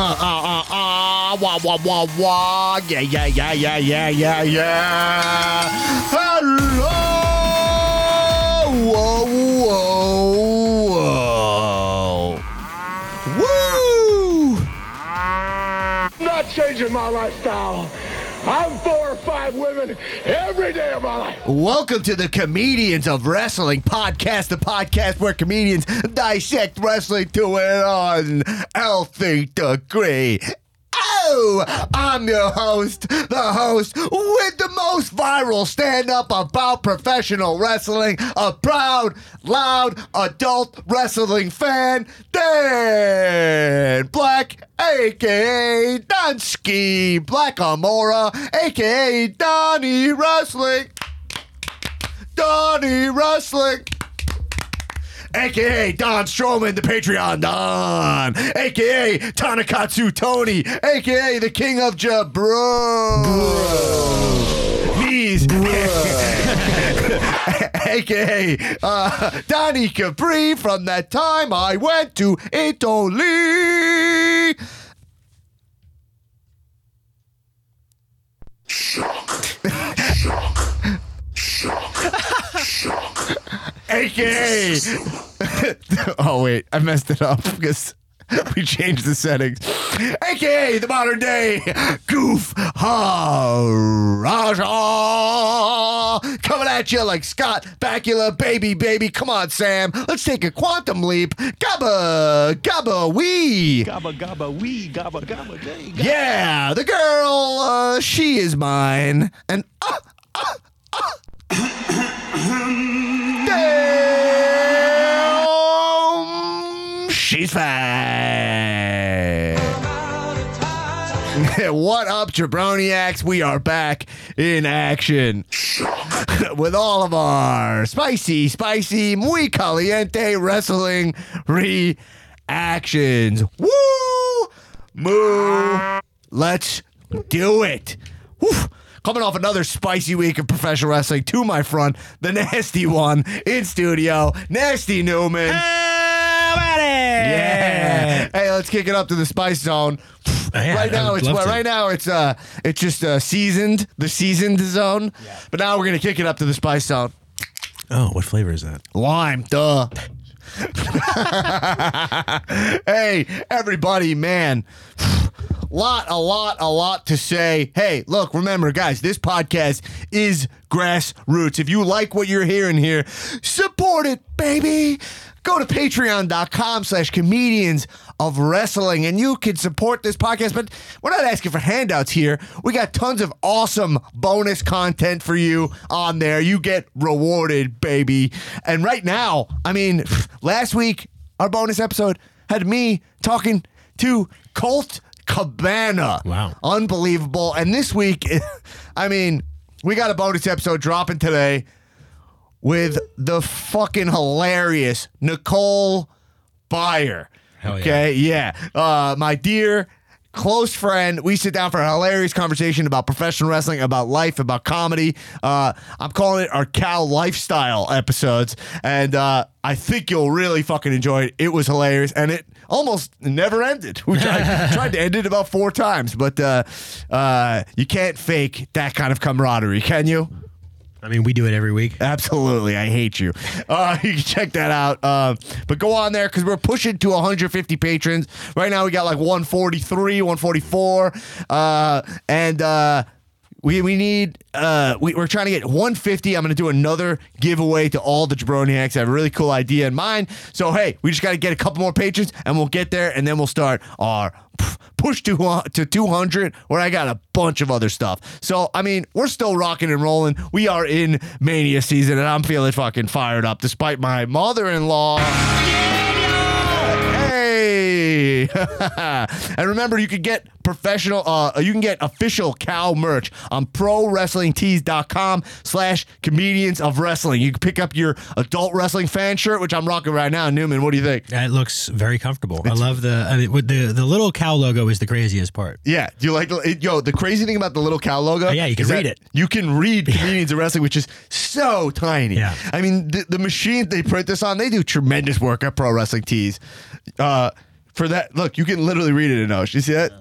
Uh, uh, uh, uh, wah, wah, wah, wah. Yeah, yeah, yeah, yeah, yeah, yeah, yeah. Hello. Whoa, whoa, whoa. Woo. not changing my lifestyle. I'm four five women every day of my life. Welcome to the Comedians of Wrestling podcast, the podcast where comedians dissect wrestling to an unhealthy degree. I'm your host, the host with the most viral stand up about professional wrestling, a proud, loud, adult wrestling fan, Dan Black, aka Dunsky Black Amora, aka Donnie Wrestling. Donnie Wrestling. AKA Don Strowman, the Patreon Don, AKA Tanakatsu Tony, AKA the King of Jabro. Knees. AKA uh, Donnie Capri from that time I went to Italy. AKA. oh, wait. I messed it up because we changed the settings. AKA the modern day Goof Haraja. Coming at you like Scott Bakula, baby, baby. Come on, Sam. Let's take a quantum leap. Gabba, gabba, wee. Gabba gabba wee gabba gabba day. Yeah, the girl, uh, she is mine. And uh, damn, she's fine. what up, Jabroniacs? We are back in action with all of our spicy, spicy, muy caliente wrestling reactions. Woo! Moo! Let's do it. Whew. Coming off another spicy week of professional wrestling to my front, the nasty one in studio, Nasty Newman. Yeah. Hey, let's kick it up to the spice zone. Yeah, right now it's well, right now it's uh it's just uh seasoned, the seasoned zone. Yeah. But now we're gonna kick it up to the spice zone. Oh, what flavor is that? Lime, duh. hey, everybody, man. Lot, a lot, a lot to say. Hey, look, remember, guys, this podcast is grassroots. If you like what you're hearing here, support it, baby. Go to patreon.com slash comedians of wrestling and you can support this podcast. But we're not asking for handouts here. We got tons of awesome bonus content for you on there. You get rewarded, baby. And right now, I mean, last week, our bonus episode had me talking to Colt Cabana. Wow. Unbelievable. And this week, I mean, we got a bonus episode dropping today with the fucking hilarious Nicole Byer. Hell yeah. okay, yeah. Uh, my dear close friend, we sit down for a hilarious conversation about professional wrestling, about life, about comedy. Uh, I'm calling it our Cal lifestyle episodes, and uh, I think you'll really fucking enjoy it. It was hilarious, and it almost never ended. We tried, tried to end it about four times, but uh, uh, you can't fake that kind of camaraderie, can you? I mean, we do it every week. Absolutely, I hate you. Uh, you can check that out. Uh, but go on there because we're pushing to 150 patrons. Right now, we got like 143, 144, uh, and uh, we we need uh, we, we're trying to get 150. I'm to do another giveaway to all the Jabroniacs. I have a really cool idea in mind. So hey, we just got to get a couple more patrons, and we'll get there, and then we'll start our push to to 200 where I got a bunch of other stuff. So, I mean, we're still rocking and rolling. We are in Mania season and I'm feeling fucking fired up despite my mother-in-law. Hey! and remember, you can get professional, uh, you can get official cow merch on prowrestlingtees.com slash comedians of wrestling. You can pick up your adult wrestling fan shirt, which I'm rocking right now. Newman, what do you think? It looks very comfortable. I love the I mean, with the the little cow logo is the craziest part. Yeah, do you like it? Yo, the crazy thing about the little cow logo? Oh, yeah, you can read it. You can read comedians of wrestling, which is so tiny. Yeah. I mean, the, the machine they print this on, they do tremendous work at Pro Wrestling Tees. Uh, for that. Look, you can literally read it in Nosh. You see that?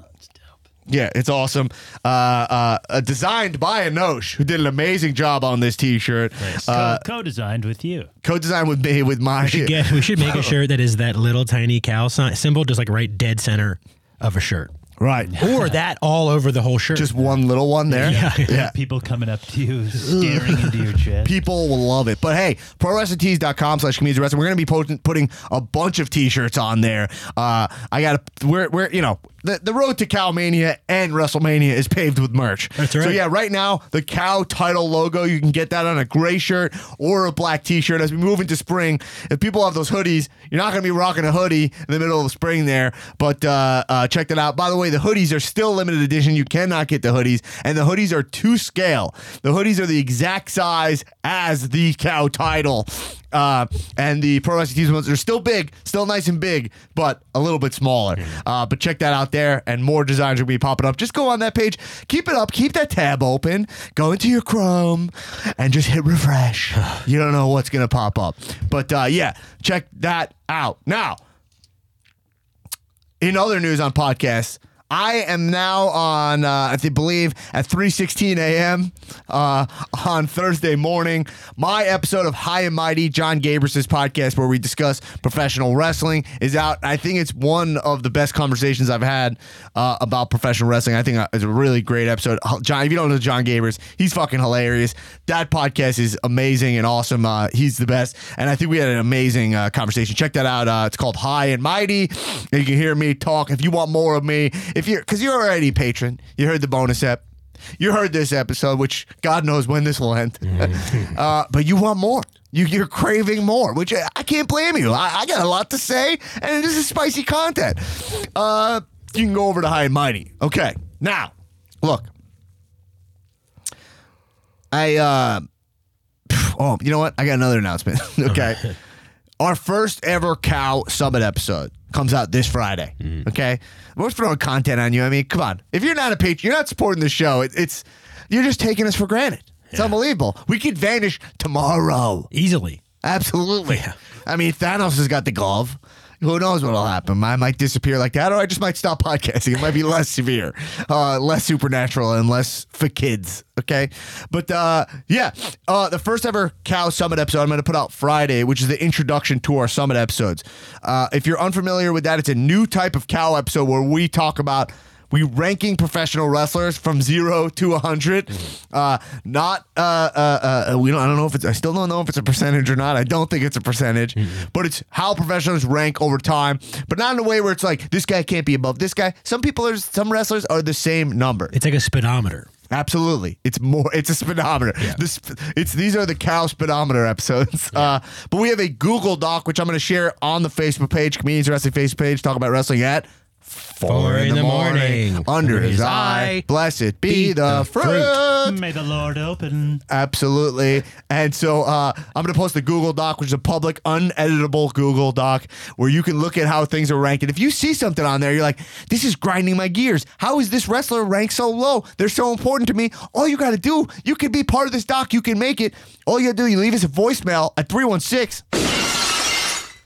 Yeah, it's awesome. Uh, uh, uh, designed by Anosh, who did an amazing job on this T-shirt. Uh, Co- co-designed with you. co-designed with me with my. Yeah, we should make a shirt that is that little tiny cow sign, symbol, just like right dead center of a shirt, Right. or that all over the whole shirt. Just one little one there. Yeah. yeah. People coming up to you, staring into your chest. People will love it. But hey, prowrestlingtees.com slash community wrestling. We're going to be putting a bunch of t-shirts on there. Uh, I got to, we're, we're, you know, the, the road to Cowmania and WrestleMania is paved with merch. That's right. So yeah, right now, the Cow title logo, you can get that on a gray shirt or a black t-shirt. As we move into spring, if people have those hoodies, you're not going to be rocking a hoodie in the middle of spring there. But uh, uh, check that out. By the way, the hoodies are still limited edition. You cannot get the hoodies. And the hoodies are to scale. The hoodies are the exact size as the Cow title. Uh, and the Pro Wrestling Tees ones are still big, still nice and big, but a little bit smaller. Uh, but check that out there, and more designs will be popping up. Just go on that page, keep it up, keep that tab open, go into your Chrome, and just hit refresh. you don't know what's gonna pop up, but uh, yeah, check that out now. In other news on podcasts, I am now on, uh, I think, believe at 3:16 a.m. Uh, on Thursday morning. My episode of High and Mighty, John Gabrus' podcast, where we discuss professional wrestling, is out. I think it's one of the best conversations I've had uh, about professional wrestling. I think uh, it's a really great episode. John, if you don't know John Gabrus, he's fucking hilarious. That podcast is amazing and awesome. Uh, he's the best, and I think we had an amazing uh, conversation. Check that out. Uh, it's called High and Mighty. You can hear me talk. If you want more of me, if you're because you're already a patron, you heard the bonus ep. You heard this episode, which God knows when this will end. uh, but you want more. You, you're craving more, which I, I can't blame you. I, I got a lot to say, and this is spicy content. Uh, you can go over to High and Mighty. Okay, now look. I uh, oh, you know what? I got another announcement. okay, our first ever cow summit episode comes out this Friday. Mm-hmm. Okay, we're throwing content on you. I mean, come on. If you're not a patron, you're not supporting the show. It, it's you're just taking us for granted. It's unbelievable. We could vanish tomorrow. easily. Absolutely. I mean, Thanos has got the glove. Who knows what'll happen? I might disappear like that, or I just might stop podcasting. It might be less severe, uh, less supernatural, and less for kids. Okay, but uh, yeah, uh, the first ever Cow Summit episode I'm going to put out Friday, which is the introduction to our Summit episodes. Uh, if you're unfamiliar with that, it's a new type of Cow episode where we talk about we ranking professional wrestlers from zero to a 100 Uh, not uh, uh, uh, we don't. I don't know if it's. I still don't know if it's a percentage or not. I don't think it's a percentage, but it's how professionals rank over time. But not in a way where it's like this guy can't be above this guy. Some people are. Some wrestlers are the same number. It's like a speedometer. Absolutely, it's more. It's a speedometer. This, it's these are the cow speedometer episodes. Uh, but we have a Google Doc which I'm going to share on the Facebook page, Comedians Wrestling Facebook page. Talk about wrestling at four in the morning, under his eye. Blessed be the fruit. May the Lord open. Absolutely. And so uh, I'm going to post the Google Doc, which is a public, uneditable Google Doc where you can look at how things are ranked. And if you see something on there, you're like, this is grinding my gears. How is this wrestler ranked so low? They're so important to me. All you got to do, you can be part of this doc. You can make it. All you got to do, you leave us a voicemail at 316-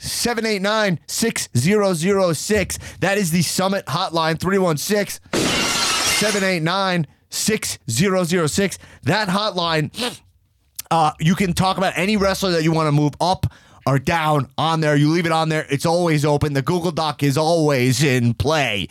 789 6006. That is the Summit Hotline 316 789 6006. That hotline, uh, you can talk about any wrestler that you want to move up or down on there. You leave it on there. It's always open. The Google Doc is always in play.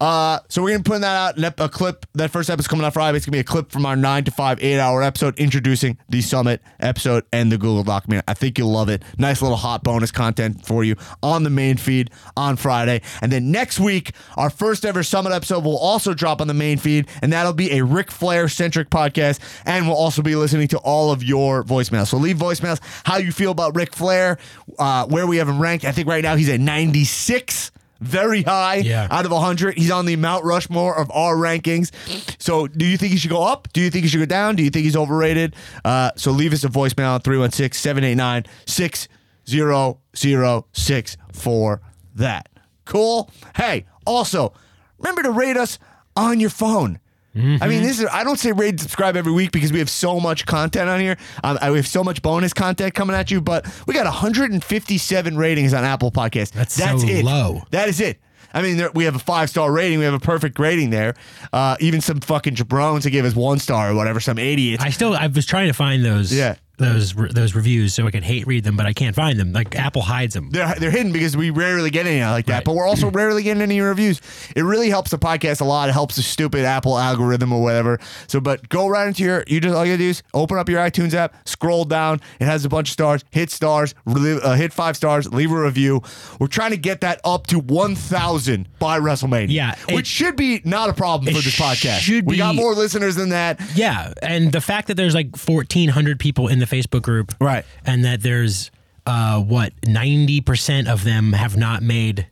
Uh, so we're gonna put that out. A clip. That first episode's coming out Friday. It's gonna be a clip from our nine to five, eight hour episode introducing the summit episode and the Google Doc. Man, I think you'll love it. Nice little hot bonus content for you on the main feed on Friday. And then next week, our first ever summit episode will also drop on the main feed, and that'll be a Ric Flair centric podcast. And we'll also be listening to all of your voicemails. So leave voicemails how you feel about Ric Flair, uh, where we have him ranked. I think right now he's at 96 very high Yeah. out of 100. He's on the Mount Rushmore of our rankings. So, do you think he should go up? Do you think he should go down? Do you think he's overrated? Uh, so, leave us a voicemail 316 789 6006 for that. Cool? Hey, also, remember to rate us on your phone. I mean, this is, I don't say rate subscribe every week because we have so much content on here. Um, we have so much bonus content coming at you, but we got 157 ratings on Apple Podcasts. That's so it. low. That is it. I mean, there, we have a five star rating. We have a perfect rating there. Uh, even some fucking jabrones to give us one star or whatever. Some idiots. I still I was trying to find those Yeah. Those re- those reviews so I can hate read them, but I can't find them. Like Apple hides them. they're, they're hidden because we rarely get any like that, Right. but we're also rarely getting any reviews. It really helps the podcast a lot. It helps the stupid Apple algorithm or whatever. So, but go right into your, you just, all you gotta do is open up your iTunes app, scroll down. It has a bunch of stars, hit stars, really, uh, hit five stars, leave a review. We're trying to get that up to 1,000 by WrestleMania. Yeah, it- Which should be not a problem for this podcast. should we got be- more listeners than that. Yeah, and the fact that there's like 1,400 people in the Facebook group, Right. and that there's uh, what 90 percent of them have not made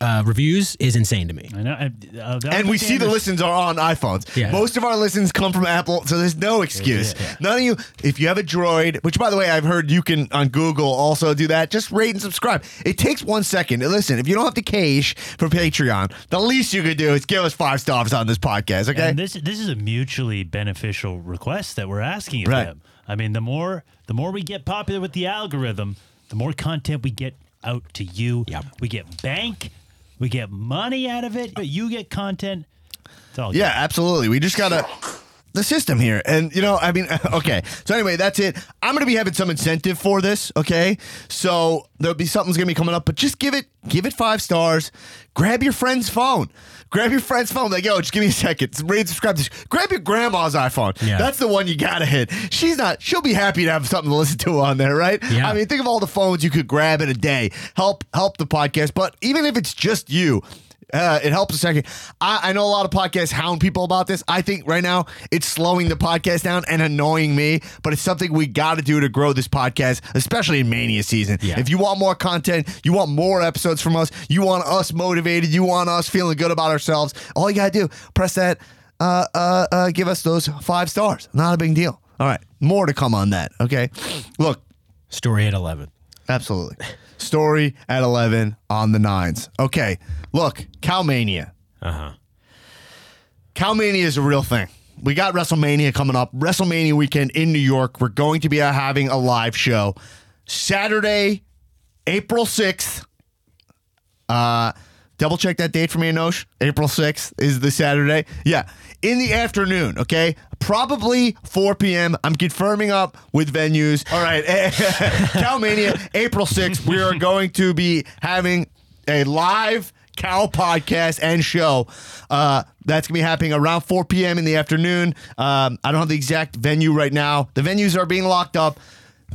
uh, reviews is insane to me. I know. I, uh, And we see the understanders- listens are on iPhones. Yeah. Most of our listens come from Apple, so there's no excuse. None of you, if you have a Droid, which by the way, I've heard you can on Google also do that, just rate and subscribe. It takes one second. And Listen, if you don't have to cash for Patreon, the least you could do is give us five stars on this podcast, okay? And this this is a mutually beneficial request that we're asking of Right. them. I mean, the more the more we get popular with the algorithm, the more content we get out to you. Yep. We get bank, we get money out of it, but you get content. It's all Yeah, absolutely. We just gotta the system here, and you know, I mean, okay. So anyway, that's it. I'm gonna be having some incentive for this. Okay, so there'll be something's gonna be coming up, but just give it, give it five stars. Grab your friend's phone. Grab your friend's phone. Like, yo, just give me a second. Rate, subscribe. This. Grab your grandma's iPhone. Yeah. That's the one you gotta hit. She's not. She'll be happy to have something to listen to on there, right? Yeah. I mean, think of all the phones you could grab in a day. Help, help the podcast. But even if it's just you, uh, it helps a second. I, I know a lot of podcasts hound people about this. I think right now it's slowing the podcast down and annoying me, but it's something we got to do to grow this podcast, especially in Mania season. Yeah. If you want more content, you want more episodes from us, you want us motivated, you want us feeling good about ourselves, all you got to do, press that, uh, uh, uh, give us those five stars. Not a big deal. All right. More to come on that. Okay. Look, Story at 11. Absolutely. Story at 11 on the nines. Okay. Look, Cowmania. Uh huh. Cowmania is a real thing. We got WrestleMania coming up. WrestleMania weekend in New York. We're going to be having a live show Saturday, April 6th. Uh, double check that date for me, Anosh. April 6th is the Saturday. Yeah. In the afternoon, okay? Probably 4 p.m. I'm confirming up with venues. All right. Cowmania, April 6th. We are going to be having a live cow podcast and show. Uh, that's gonna be happening around 4 p.m. in the afternoon. Um, I don't have the exact venue right now. The venues are being locked up.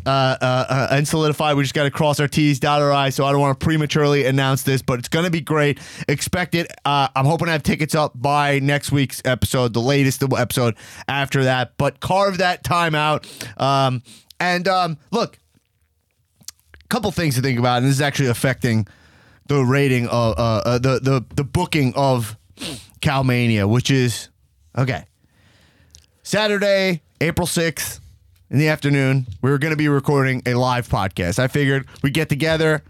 Uh, uh, uh, and solidified. We just got to cross our T's, dot our I's. So I don't want to prematurely announce this, but it's going to be great. Expect it. Uh, I'm hoping to have tickets up by next week's episode, the latest episode after that. But carve that time out. Um, and um, look, a couple things to think about, and this is actually affecting the rating of uh, uh, the the the booking of Cowmania, which is okay. Saturday, April sixth, in the afternoon, we were going to be recording a live podcast. I figured we'd get together,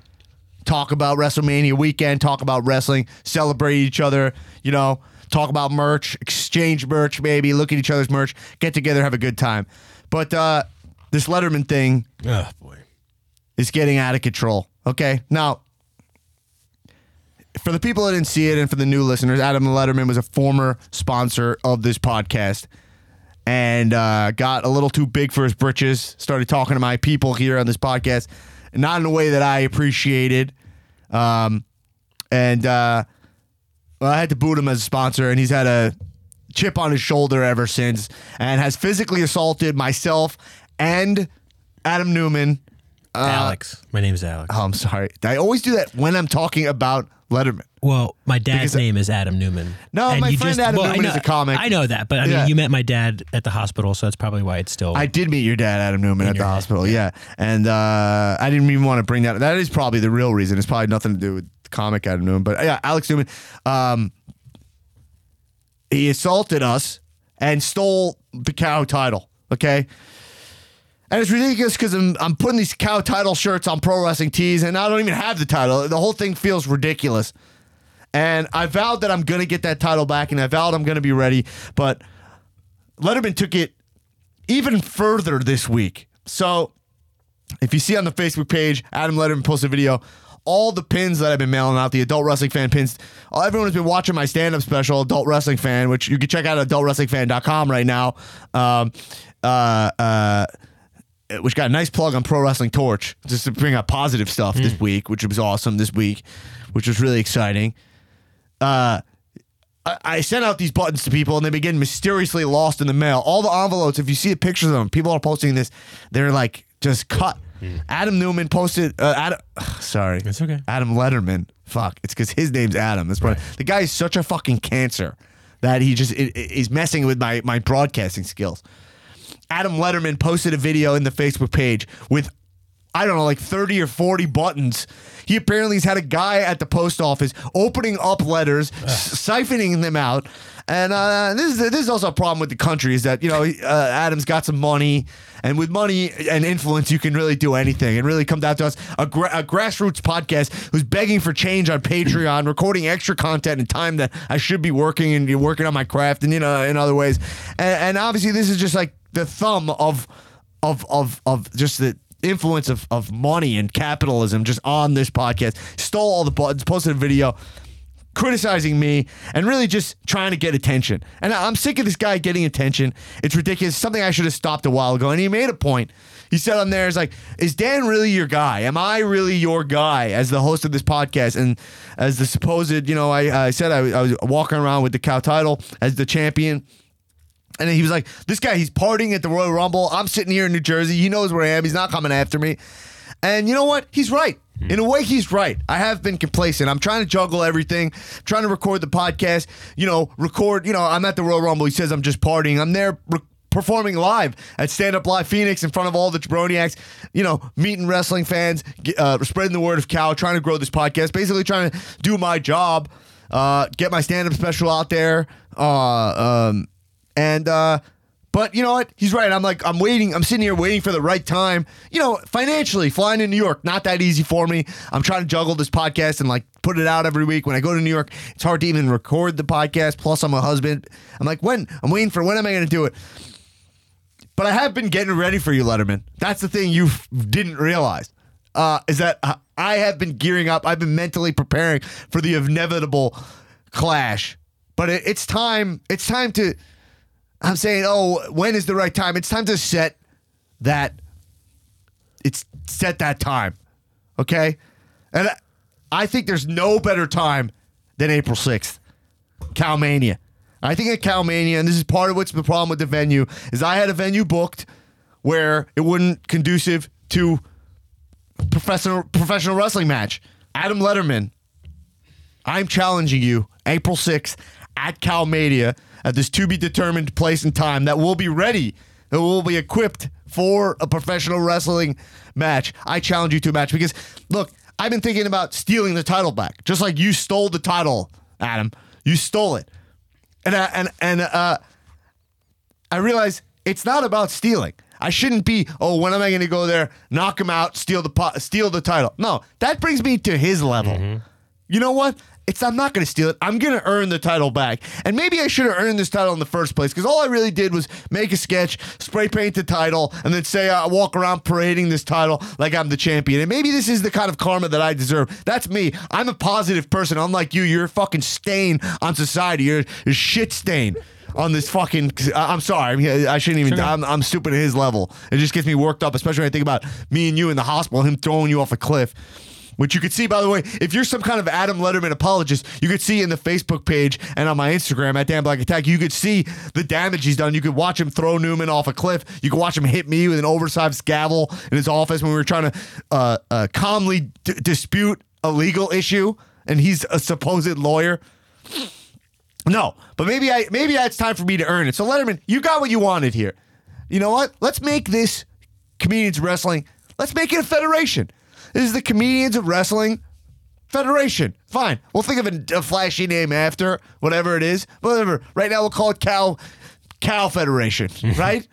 talk about WrestleMania weekend, talk about wrestling, celebrate each other, you know, talk about merch, exchange merch, maybe look at each other's merch, get together, have a good time. But uh, this Letterman thing Oh boy. is getting out of control. Okay. Now, for the people that didn't see it and for the new listeners, Adam Letterman was a former sponsor of this podcast and uh, got a little too big for his britches. Started talking to my people here on this podcast, not in a way that I appreciated. Um, and uh, well, I had to boot him as a sponsor, and he's had a chip on his shoulder ever since, and has physically assaulted myself and Adam Newman. Alex. My name's Alex. Oh, I'm sorry. I always do that when I'm talking about Letterman. Well, my dad's Because- name is Adam Newman. No, And my you friend Adam I Newman know- is a comic. I know that, but I mean, Yeah. you met my dad at the hospital, so that's probably why it's still. I did meet your dad, Adam Newman, at the hospital. Yeah, and uh, I didn't even want to bring that. That is probably the real reason. It's probably nothing to do with the comic Adam Newman, but yeah, Alex Newman. Um, he assaulted us and stole the cow title. Okay. And it's ridiculous because I'm, I'm putting these cow title shirts on pro wrestling tees and I don't even have the title. The whole thing feels ridiculous. And I vowed that I'm going to get that title back and I vowed I'm going to be ready. But Letterman took it even further this week. So if you see on the Facebook page, Adam Letterman posted a video. all the pins that I've been mailing out, the adult wrestling fan pins. Uh, Everyone has been watching my stand up special, Adult Wrestling Fan, which you can check out at adultwrestlingfan.com right now. Um, uh, uh, which got a nice plug on Pro Wrestling Torch just to bring up positive stuff this week, which was awesome this week, which was really exciting. Uh, I, I sent out these buttons to people and they begin mysteriously lost in the mail. All the envelopes, if you see the pictures of them, people are posting this, they're like just cut. Adam Newman posted. Uh, Adam, sorry, It's okay. Adam Letterman. Fuck, it's because his name's Adam. That's why the guy is such a fucking cancer that he just is messing with my my broadcasting skills. Adam Letterman posted a video in the Facebook page with I don't know, like 30 or 40 buttons. He apparently has had a guy at the post office opening up letters, s- siphoning them out. And uh, this, is, this is also a problem with the country is that, you know, uh, Adam's got some money. And with money and influence, you can really do anything. And really come down to us, a, gra- a grassroots podcast who's begging for change on Patreon, recording extra content in time that I should be working and working on my craft and, you know, in other ways. And, and obviously, this is just like the thumb of of of of just the influence of, of money and capitalism just on this podcast. Stole all the buttons, posted a video criticizing me and really just trying to get attention. And I'm sick of this guy getting attention. It's ridiculous. Something I should have stopped a while ago. And he made a point. He said on there, "Is like, is Dan really your guy? Am I really your guy as the host of this podcast and as the supposed, you know, I, I said I, I was walking around with the cow title as the champion." And he was like, This guy, he's partying at the Royal Rumble. I'm sitting here in New Jersey. He knows where I am. He's not coming after me. And you know what? He's right. In a way, he's right. I have been complacent. I'm trying to juggle everything, trying to record the podcast, you know, record, you know, I'm at the Royal Rumble. He says I'm just partying. I'm there re- performing live at Stand Up Live Phoenix in front of all the jabroniacs, you know, meeting wrestling fans, uh, spreading the word of Cal, trying to grow this podcast, basically trying to do my job, uh, get my stand up special out there. Uh, um, and uh but you know what? He's right. I'm like, I'm waiting. I'm sitting here waiting for the right time. You know, financially, flying to New York, not that easy for me. I'm trying to juggle this podcast and like put it out every week. When I go to New York, it's hard to even record the podcast. Plus, I'm a husband. I'm like, when? I'm waiting for when am I going to do it? But I have been getting ready for you, Letterman. That's the thing you f- didn't realize. Uh, is that uh, I have been gearing up. I've been mentally preparing for the inevitable clash. But it, it's time. It's time to. I'm saying, oh, when is the right time? It's time to set that. It's set that time, okay? And I, think there's no better time than April 6th, Cowmania. I think at Cowmania, and this is part of what's the problem with the venue, is I had a venue booked where it wasn't conducive to professional professional wrestling match. Adam Letterman I'm challenging you April 6th at Cowmania at this to be determined place and time that will be ready, that will be equipped for a professional wrestling match. I challenge you to a match because, look, I've been thinking about stealing the title back, just like you stole the title, Adam. You stole it. And, I, and, and, uh, I realize it's not about stealing. I shouldn't be. Oh, when am I going to go there, knock him out, steal the po- steal the title? No, that brings me to his level. You know what? It's I'm not going to steal it. I'm going to earn the title back. And maybe I should have earned this title in the first place because all I really did was make a sketch, spray paint the title, and then say I walk around parading this title like I'm the champion. And maybe this is the kind of karma that I deserve. That's me. I'm a positive person. Unlike you, you're a fucking stain on society. You're a shit stain on this fucking. I'm sorry. I, shouldn't even. I'm, I'm stupid at his level. It just gets me worked up, especially when I think about me and you in the hospital, him throwing you off a cliff. Which you could see, by the way, if you're some kind of Adam Letterman apologist, you could see in the Facebook page and on my Instagram at Dan Black Attack, you could see the damage he's done. You could watch him throw Newman off a cliff. You could watch him hit me with an oversized gavel in his office when we were trying to uh, uh, calmly d- dispute a legal issue, and he's a supposed lawyer. No, but maybe I maybe it's time for me to earn it. So Letterman, you got what you wanted here. You know what? Let's make this comedians wrestling. Let's make it a federation. This is the comedians of wrestling federation. Fine. We'll think of a, flashy name after whatever it is. Whatever. Right now we'll call it Cal Cal Federation. Right?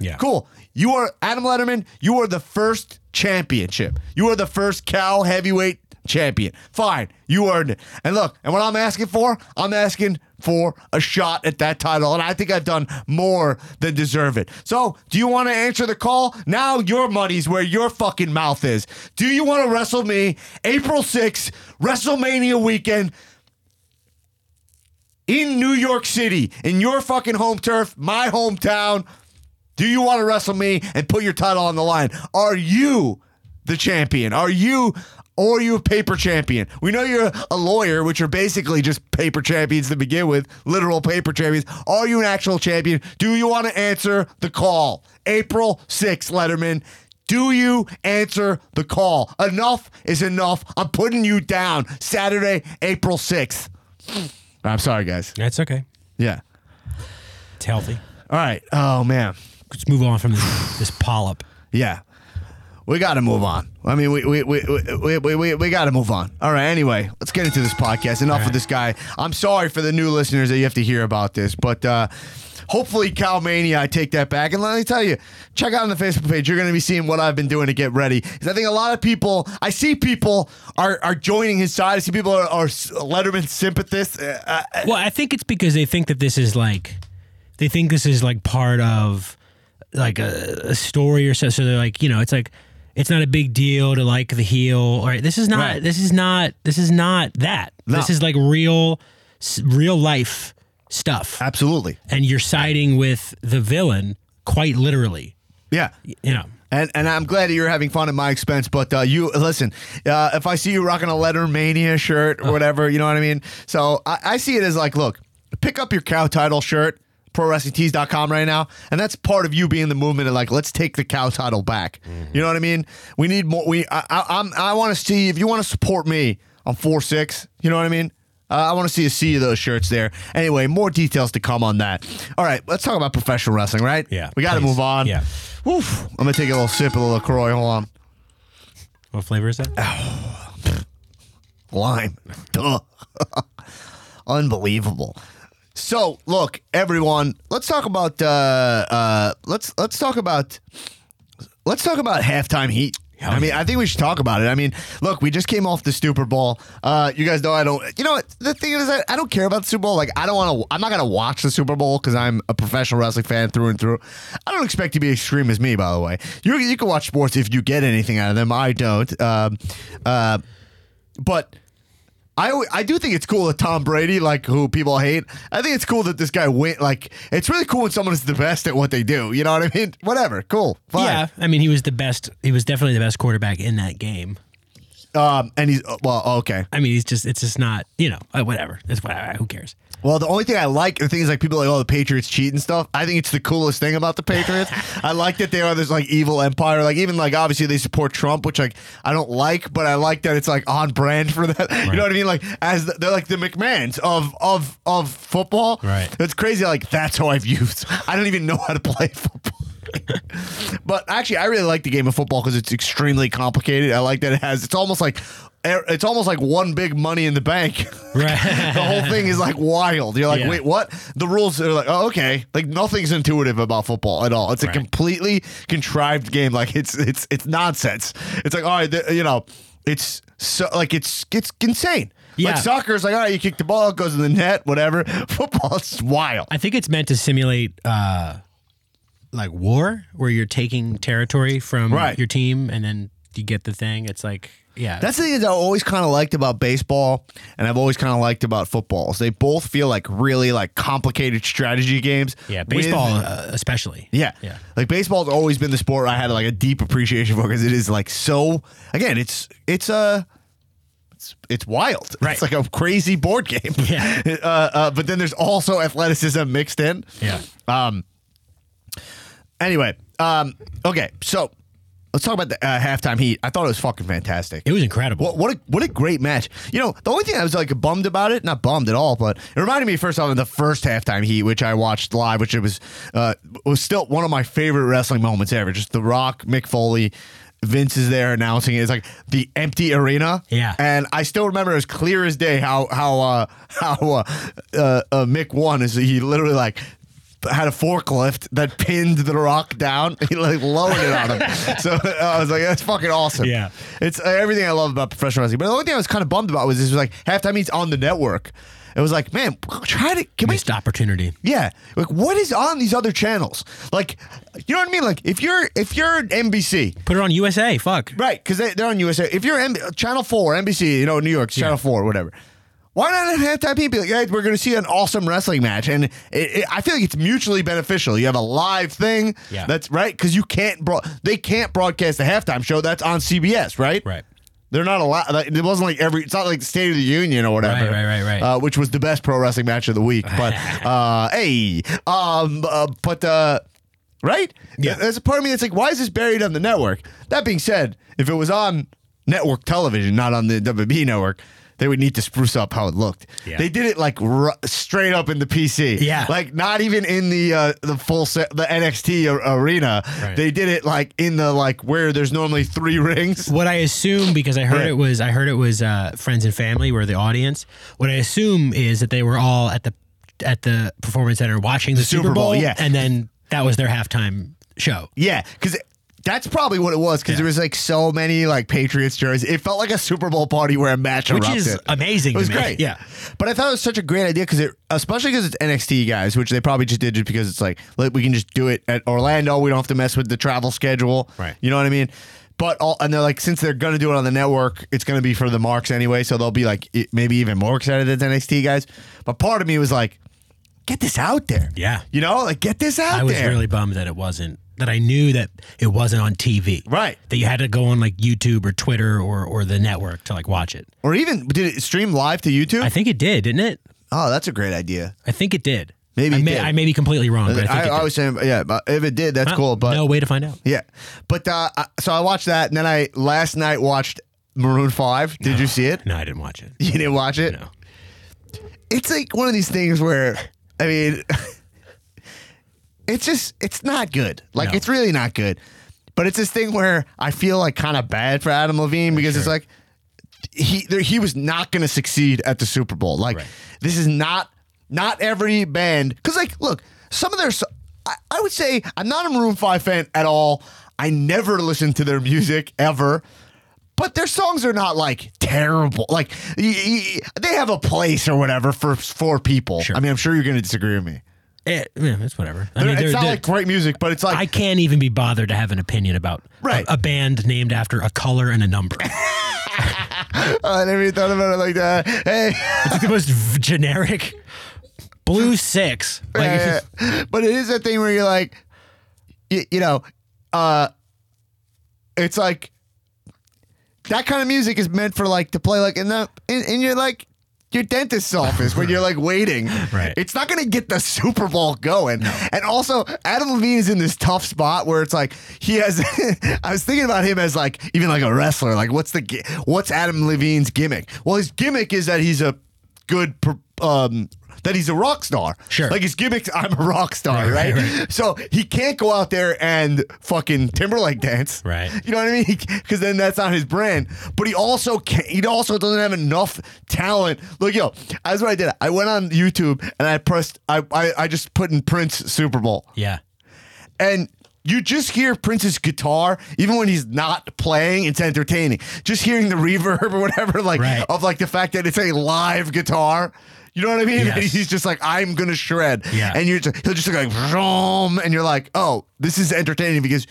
Yeah. Cool. You are Adam Letterman. You are the first championship. You are the first Cal heavyweight champion. Fine. You earned it. And look, and what I'm asking for, I'm asking for a shot at that title, and I think I've done more than deserve it. So, do you want to answer the call? Now your money's where your fucking mouth is. Do you want to wrestle me April 6th, WrestleMania weekend? in New York City, in your fucking home turf, my hometown. Do you want to wrestle me and put your title on the line? Are you the champion? Are you or are you a paper champion? We know you're a lawyer, which are basically just paper champions to begin with, literal paper champions. Are you an actual champion? Do you want to answer the call? April 6th, Letterman. Do you answer the call? Enough is enough. I'm putting you down. Saturday, April 6th. I'm sorry, guys. That's okay. Yeah. It's healthy. All right. Oh, man. Let's move on from this, this polyp. Yeah. We got to move on. I mean, we we we we we, we, we got to move on. All right. Anyway, let's get into this podcast. Enough of this guy. I'm sorry for the new listeners that you have to hear about this, but uh, hopefully, Cowmania, I take that back. And let me tell you, check out on the Facebook page. You're going to be seeing what I've been doing to get ready. 'Cause I think a lot of people, I see people are are joining his side. I see people are, are Letterman sympathists. Uh, uh, Well, I think it's because they think that this is like, they think this is like part of like a, a story or so. So they're like, you know, it's like, it's not a big deal to like the heel. Or this is not, Right. this is not, this is not that. This is like real, real life stuff. absolutely. And you're siding with the villain quite literally, Yeah. you know. And and I'm glad that you're having fun at my expense. But uh, you listen, uh, if I see you rocking a Letter Mania shirt or whatever, you know what I mean. So I, I see it as like, look, pick up your cow title shirt, ProWrestlingTees.com right now, and that's part of you being the movement. Of like, let's take the cow title back. You know what I mean? We need more. We I, I, I'm I want to see if you want to support me on four six. You know what I mean? Uh, I want to see a sea of those shirts there. Anyway, more details to come on that. All right, let's talk about professional wrestling, right? Yeah, we got to move on. Yeah. Woof. I'm gonna take a little sip of the Lacroix. Hold on. What flavor is that? Oh, Lime. Duh. Unbelievable. So, look, everyone. Let's talk about. Uh, uh, let's let's talk about. Let's talk about halftime heat. Hell I mean, yeah. I think we should talk about it. I mean, look, we just came off the Super Bowl. Uh, you guys know I don't. You know what? The thing is, I, I don't care about the Super Bowl. Like, I don't want to. I'm not gonna watch the Super Bowl because I'm a professional wrestling fan through and through. I don't expect to be extreme as me, by the way. You you can watch sports if you get anything out of them. I don't. Um, uh, but I I do think it's cool that Tom Brady, like who people hate, I think it's cool that this guy win. Like, it's really cool when someone is the best at what they do. You know what I mean? Whatever, cool, fine. Yeah. I mean, he was the best, he was definitely the best quarterback in that game. Um, and he's well, okay. I mean, he's just, it's just not, you know, uh, whatever. It's whatever. Who cares? Well, the only thing I like, the thing is like people are like, oh, the Patriots cheat and stuff. I think it's the coolest thing about the Patriots. I like that they are this like evil empire. Like even like obviously they support Trump, which like I don't like, but I like that it's like on brand for that. You know what I mean? Like as the, they're like the McMahons of of of football. Right. It's crazy. Like that's how I've used. I don't even know how to play football. But actually, I really like the game of football because it's extremely complicated. I like that it has. It's almost like. It's almost like one big money in the bank. Right. the whole thing is like wild. You're like, Yeah. wait, what? The rules are like, oh, okay. Like nothing's intuitive about football at all. It's a completely contrived game. Like it's it's it's nonsense. It's like, all right, the, you know, it's so like it's it's insane. Yeah. Like soccer is like, all right, you kick the ball, it goes in the net, whatever. Football is wild. I think it's meant to simulate uh like war where you're taking territory from Right. your team and then you get the thing. It's like yeah. That's the thing that I always kind of liked about baseball, and I've always kind of liked about football. Is they both feel like really like complicated strategy games. yeah, with- baseball uh, especially. Yeah. Yeah. Like baseball's always been the sport I had like a deep appreciation for because it is like so again, it's it's uh it's, it's wild. Right. It's like a crazy board game. Yeah. Uh, uh, but then there's also athleticism mixed in. Yeah. Um anyway, um okay, so let's talk about the uh, halftime heat. I thought it was fucking fantastic. It was incredible. What what a what a great match. You know, the only thing I was like bummed about it, not bummed at all, but it reminded me first off of the first halftime heat, which I watched live, which it was uh was still one of my favorite wrestling moments ever. Just The Rock, Mick Foley. Vince is there announcing it. It's like the empty arena. Yeah. And I still remember as clear as day how how uh how uh, uh, uh Mick won is he literally like had a forklift that pinned the rock down. He like lowered it on him. so I was like, that's fucking awesome. Yeah. It's uh, everything I love about professional wrestling. But the only thing I was kind of bummed about was this was like halftime he's on the network. it was like, man, try to can we Missed opportunity. yeah. Like what is on these other channels? Like you know what I mean? Like if you're if you're NBC, Put it on USA. Fuck. right? Because they, they're on USA. If you're M- Channel Four, NBC, you know New York, Channel Four, whatever. Why not have halftime people like, hey, we're going to see an awesome wrestling match, and it, it, I feel like it's mutually beneficial. You have a live thing, Yeah. that's right, because you can't bro- they can't broadcast the halftime show that's on CBS, right? Right. They're not allowed. Like, it wasn't like every. It's not like the State of the Union or whatever. Right, right, right, right. Uh, which was the best pro wrestling match of the week. But uh, hey, um, uh, but uh, right? Yeah. There's a part of me that's like, why is this buried on the network? That being said, if it was on network television, not on the WB network. They would need to spruce up how it looked. Yeah. They did it like r- straight up in the PC. Yeah. like not even in the uh, the full set, the NXT arena. Right. They did it like in the like where there's normally three rings. What I assume, because I heard it was, I heard it was uh, friends and family were the audience. What I assume is that they were all at the at the performance center watching the, Super Super Bowl, Bowl, yeah. and then that was their halftime show. Yeah, because that's probably what it was. Because Yeah. there was like so many like Patriots jerseys. It felt like a Super Bowl party where a match Which erupted. is amazing It was to me. great. Yeah. but I thought it was such a great idea because it, especially because it's NXT guys, which they probably just did just because it's like like, we can just do it at Orlando. We don't have to mess with the travel schedule. Right. You know what I mean? But all and they're like, since they're gonna do it on the network, it's gonna be for the marks anyway. So they'll be like it, maybe even more excited than NXT guys. But part of me was like, get this out there. Yeah. You know, like get this out I was there. really bummed that it wasn't that I knew that it wasn't on TV. Right. That you had to go on like YouTube or Twitter or or the network to like watch it. or even did it stream live to YouTube? I think it did, didn't it? Oh, that's a great idea. I think it did. Maybe I it may, did. I may be completely wrong, but I think I. I was saying, yeah, but if it did, that's Well, cool. But no way to find out. yeah, but uh, so I watched that, and then I last night watched Maroon Five. Did you see it? No, I didn't watch it. You didn't watch it. No. It's like one of these things where, I mean, it's just it's not good. Like No. it's really not good. But it's this thing where I feel like kind of bad for Adam Levine because it's like he there, he was not going to succeed at the Super Bowl. Like Right. this is not not every band because like look some of their I, I would say I'm not a Maroon Five fan at all. I never listened to their music ever. But their songs are not like terrible. Like y- y- they have a place or whatever for for people. Sure. I mean, I'm sure you're going to disagree with me. Eh, yeah, it's whatever. I mean, it's they're- not they're- like great music, but it's like I can't even be bothered to have an opinion about Right. a, a band named after a color and a number. oh, I never even thought about it like that. Hey, it's like the most v- generic. Blue six. Like, Yeah, yeah. but it is that thing where you're like, you, you know, uh, it's like that kind of music is meant for like to play like in the in, in your like your dentist's office when you're like waiting. Right. It's not going to get the Super Bowl going. And also, Adam Levine is in this tough spot where it's like he has. I was thinking about him as like even like a wrestler. Like, what's the what's Adam Levine's gimmick? Well, his gimmick is that he's a good. Um, that he's a rock star. Sure. Like his gimmicks, I'm a rock star, right? Right, right, So he can't go out there and fucking Timberlake dance. Right. You know what I mean? Because then that's not his brand. But he also can't, He also doesn't have enough talent. Look, yo, that's what I did. I went on YouTube and I pressed. I I, I just put in Prince Super Bowl, yeah. and you just hear Prince's guitar, even when he's not playing. It's entertaining. Just hearing the reverb or whatever, like Right. of like the fact that it's a live guitar. You know what I mean? Yes. And he's just like, I'm gonna shred. Yeah. And you're just, he'll just like, vroom, and you're like, oh, this is entertaining because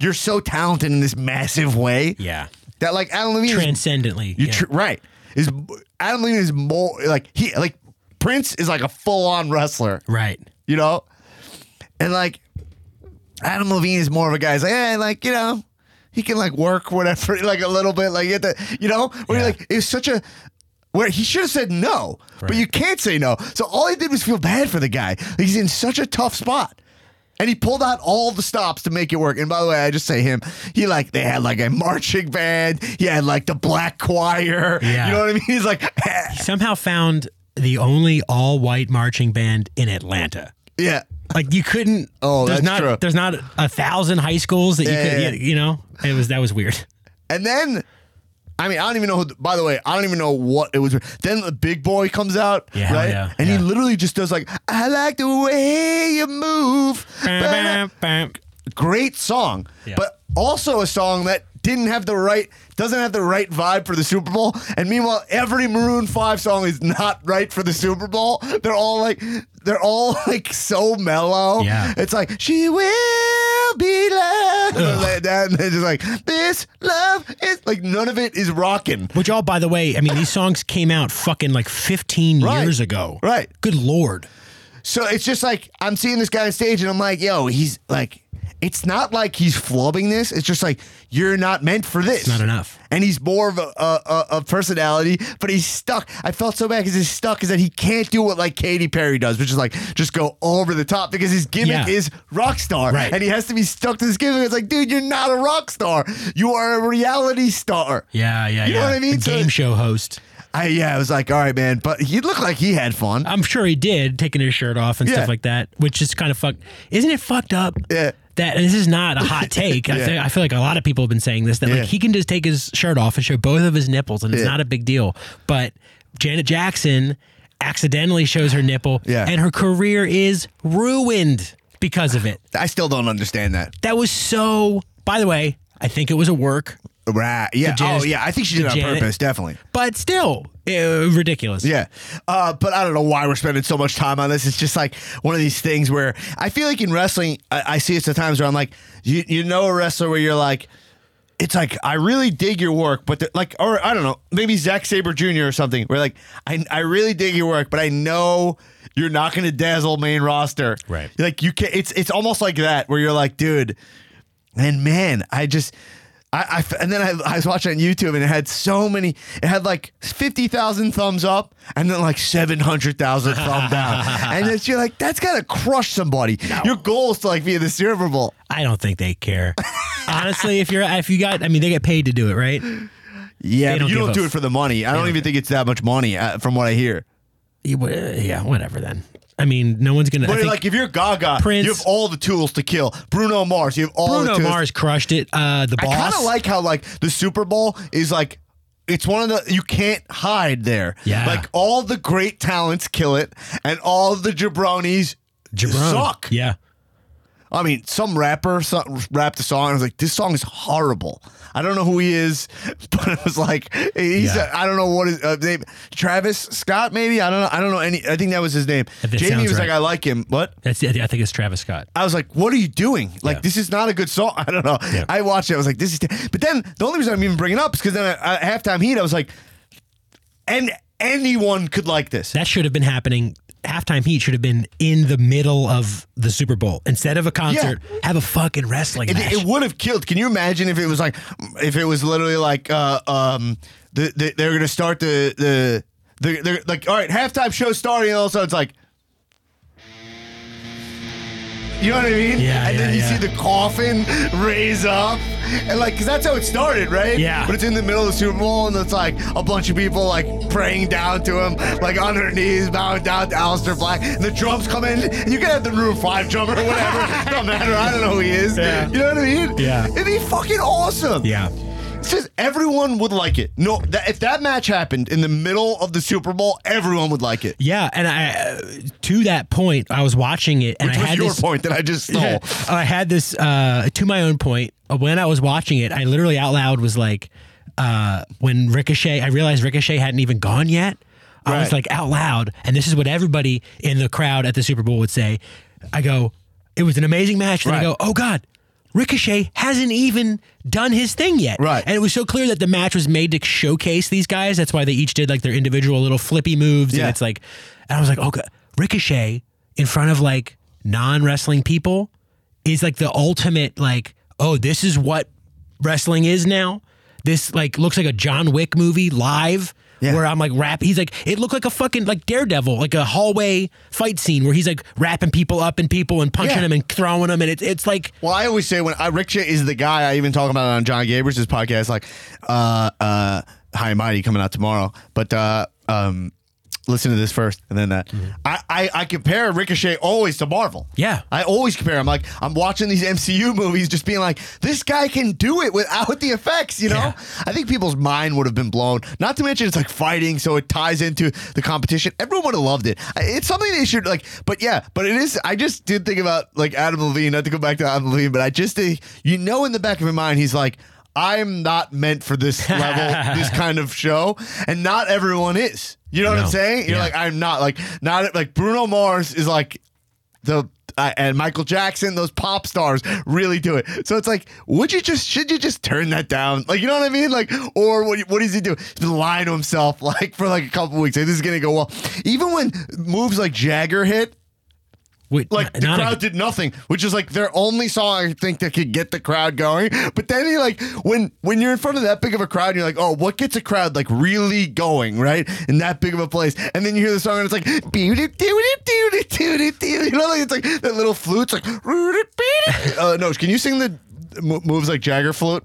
you're so talented in this massive way Yeah. that like Adam Levine Transcendently. you yeah. tr- right. Is Adam Levine is more like he like Prince is like a full on wrestler, right. you know, and like Adam Levine is more of a guy. He's like, hey, like you know, he can like work whatever, like a little bit, like get the, you know, where Yeah. you're like it's such a. Where he should have said no, but you can't say no. So all he did was feel bad for the guy. He's in such a tough spot. And he pulled out all the stops to make it work. And by the way, I just say him. He like they had like a marching band. He had like the black choir. Yeah. You know what I mean? He's like, he Somehow found the only all white marching band in Atlanta. yeah. Like you couldn't. Oh, there's that's not, true. There's not a thousand high schools that you Yeah, could. yeah, you know, it was that was weird. And then, I mean, I don't even know. Who, by the way, I don't even know what it was. Then the big boy comes out, Yeah, oh, right? yeah, and yeah. he literally just does like, "I like the way you move." Bam, bam, bam. Great song, Yeah. but also a song that didn't have the right, doesn't have the right vibe for the Super Bowl. And meanwhile, every Maroon Five song is not right for the Super Bowl. They're all like, they're all like so mellow. Yeah. it's like she will be loved. That, and they're just like this love is like none of it is rocking. Which all, by the way, I mean, these songs came out fucking like 15 Right. years ago. Right. Good lord. So it's just like I'm seeing this guy on stage, and I'm like, yo, he's like, it's not like he's flubbing this. It's just like you're not meant for this. not enough. And he's more of a, a, a, personality, but he's stuck. I felt so bad because he's stuck is that he can't do what like Katy Perry does, which is like just go over the top because his gimmick Yeah. is rock star, Right. and he has to be stuck to this gimmick. It's like, dude, you're not a rock star. You are a reality star. Yeah, yeah, You know yeah. what I mean? A So- game show host. I yeah, I was like, all right, man, but he looked like he had fun. I'm sure he did, taking his shirt off and Yeah. stuff like that, which is kind of fucked. Isn't it fucked up? Yeah. That this is not a hot take. I, feel, I feel like a lot of people have been saying this that Yeah. like he can just take his shirt off and show both of his nipples and it's Yeah. not a big deal. But Janet Jackson accidentally shows her nipple Yeah. and her career is ruined because of it. I still don't understand that. That was so. By the way, I think it was a work, Right? Yeah. Janet- oh, yeah. I think she did it on Janet- purpose. Definitely. but still uh, ridiculous. Yeah. Uh, but I don't know why we're spending so much time on this. It's just like one of these things where I feel like in wrestling, I, I see it at times where I'm like, you, you know, a wrestler where you're like, it's like I really dig your work, but like, or I don't know, maybe Zack Sabre Jr. or something. Where like, I I really dig your work, but I know you're not going to dazzle main roster. Right. Like you can. It's it's almost like that where you're like, dude, and man, I just. I, I and then I, I was watching on YouTube and it had so many. It had like fifty thousand thumbs up and then like seven hundred thousand thumb down. And it's you're like, that's gotta crush somebody. Your goal is to like be in the Super Bowl. I don't think they care. Honestly, if you're if you got, I mean, they get paid to do it, right? Yeah, but don't you don't do it for the money. I don't even think it's that much money uh, from what I hear. Yeah, whatever then. I mean, no one's gonna. I But think like, if you're Gaga, Prince- you have all the tools to kill. Bruno Mars, you have all the Bruno tools. Mars crushed it. Uh, the boss. I boss. kind of like how like the Super Bowl is like it's one of the you can't hide there. Yeah. like all the great talents kill it, and all the jabronis Jabron. suck. Yeah. I mean, some rapper so, rapped a song. I was like, this song is horrible. I don't know who he is, but it was like he's. Yeah. I don't know what his uh, name. Travis Scott, maybe. I don't know. I don't know any. I think that was his name. Jamie was like. I like him. What? That's. I think it's Travis Scott. I was like, "What are you doing? Like, Yeah. this is not a good song." I don't know. Yeah. I watched it. I was like, "This is." But then the only reason I'm even bringing it up is because then at halftime heat, I was like, "And anyone could like this." That should have been happening. Halftime heat should have been in the middle of the Super Bowl instead of a concert. Have a fucking wrestling It, match. it would have killed. Can you imagine if it was like, if it was literally like, uh, um, the, the, they're gonna start the the. They're, they're like, all right, halftime show starting, and all of a sudden it's like, you know what I mean? Yeah, And then yeah, you yeah. see the coffin raise up, and like, cause that's how it started, right? Yeah. But it's in the middle of the Super Bowl, and it's like a bunch of people like praying down to him, like on their knees, bowing down to Aleister Black, and the drums come in. And you can have the Room Five drummer or whatever. Don't matter. I don't know who he is. Yeah. You know what I mean? Yeah. It'd be fucking awesome. yeah. Just everyone would like it. No, that, if that match happened in the middle of the Super Bowl, everyone would like it. Yeah, and I uh, to that point, I was watching it, and Which I was had your this. point that I just stole. Yeah. I had this uh, to my own point. uh, When I was watching it, I literally out loud was like, uh, when Ricochet, I realized Ricochet hadn't even gone yet. I was like out loud, and this is what everybody in the crowd at the Super Bowl would say. I go, it was an amazing match. Then I go, oh God, Ricochet hasn't even done his thing yet. Right. And it was so clear that the match was made to showcase these guys. That's why they each did like their individual little flippy moves. Yeah. And it's like, and I was like, oh, okay, Ricochet in front of like non wrestling people is like the ultimate, like, oh, this is what wrestling is now. This like looks like a John Wick movie live. Yeah. Where I'm like rap, he's like it looked like a fucking like Daredevil, like a hallway fight scene where he's like wrapping people up and people and punching Yeah. them and throwing them, and it's it's like Well, I always say when I, Ricochet is the guy. I even talk about it on Jon Gabrus' podcast. Like, uh, uh, High and Mighty coming out tomorrow, but uh, um, listen to this first, and then that. Mm-hmm. I, I I compare Ricochet always to Marvel. Yeah. I always compare. I'm like, I'm watching these MCU movies, just being like, this guy can do it without the effects. You know, Yeah. I think people's mind would have been blown. Not to mention, it's like fighting, so it ties into the competition. Everyone would have loved it. It's something they should like. But yeah, but it is. I just did think about like Adam Levine. Not to go back to Adam Levine, but I just think you know in the back of my mind, he's like. I'm not meant for this level, this kind of show, and not everyone is. You know what I'm saying? You're Yeah. like, I'm not like not like Bruno Mars is like the uh, and Michael Jackson, those pop stars really do it. So it's like, would you just should you just turn that down? Like, you know what I mean? Like, or what? What does he do? He's been lying to himself like for like a couple weeks. Like, this is gonna go well. Even when moves like Jagger hit, Wait, like n- the not a- crowd did nothing, which is like their only song I think that could get the crowd going. But then he like when when you're in front of that big of a crowd, you're like, oh, what gets a crowd like really going, right? In that big of a place, and then you hear the song and it's like, you know, like it's like that little flute, like, uh, no, can you sing the moves like Jagger flute?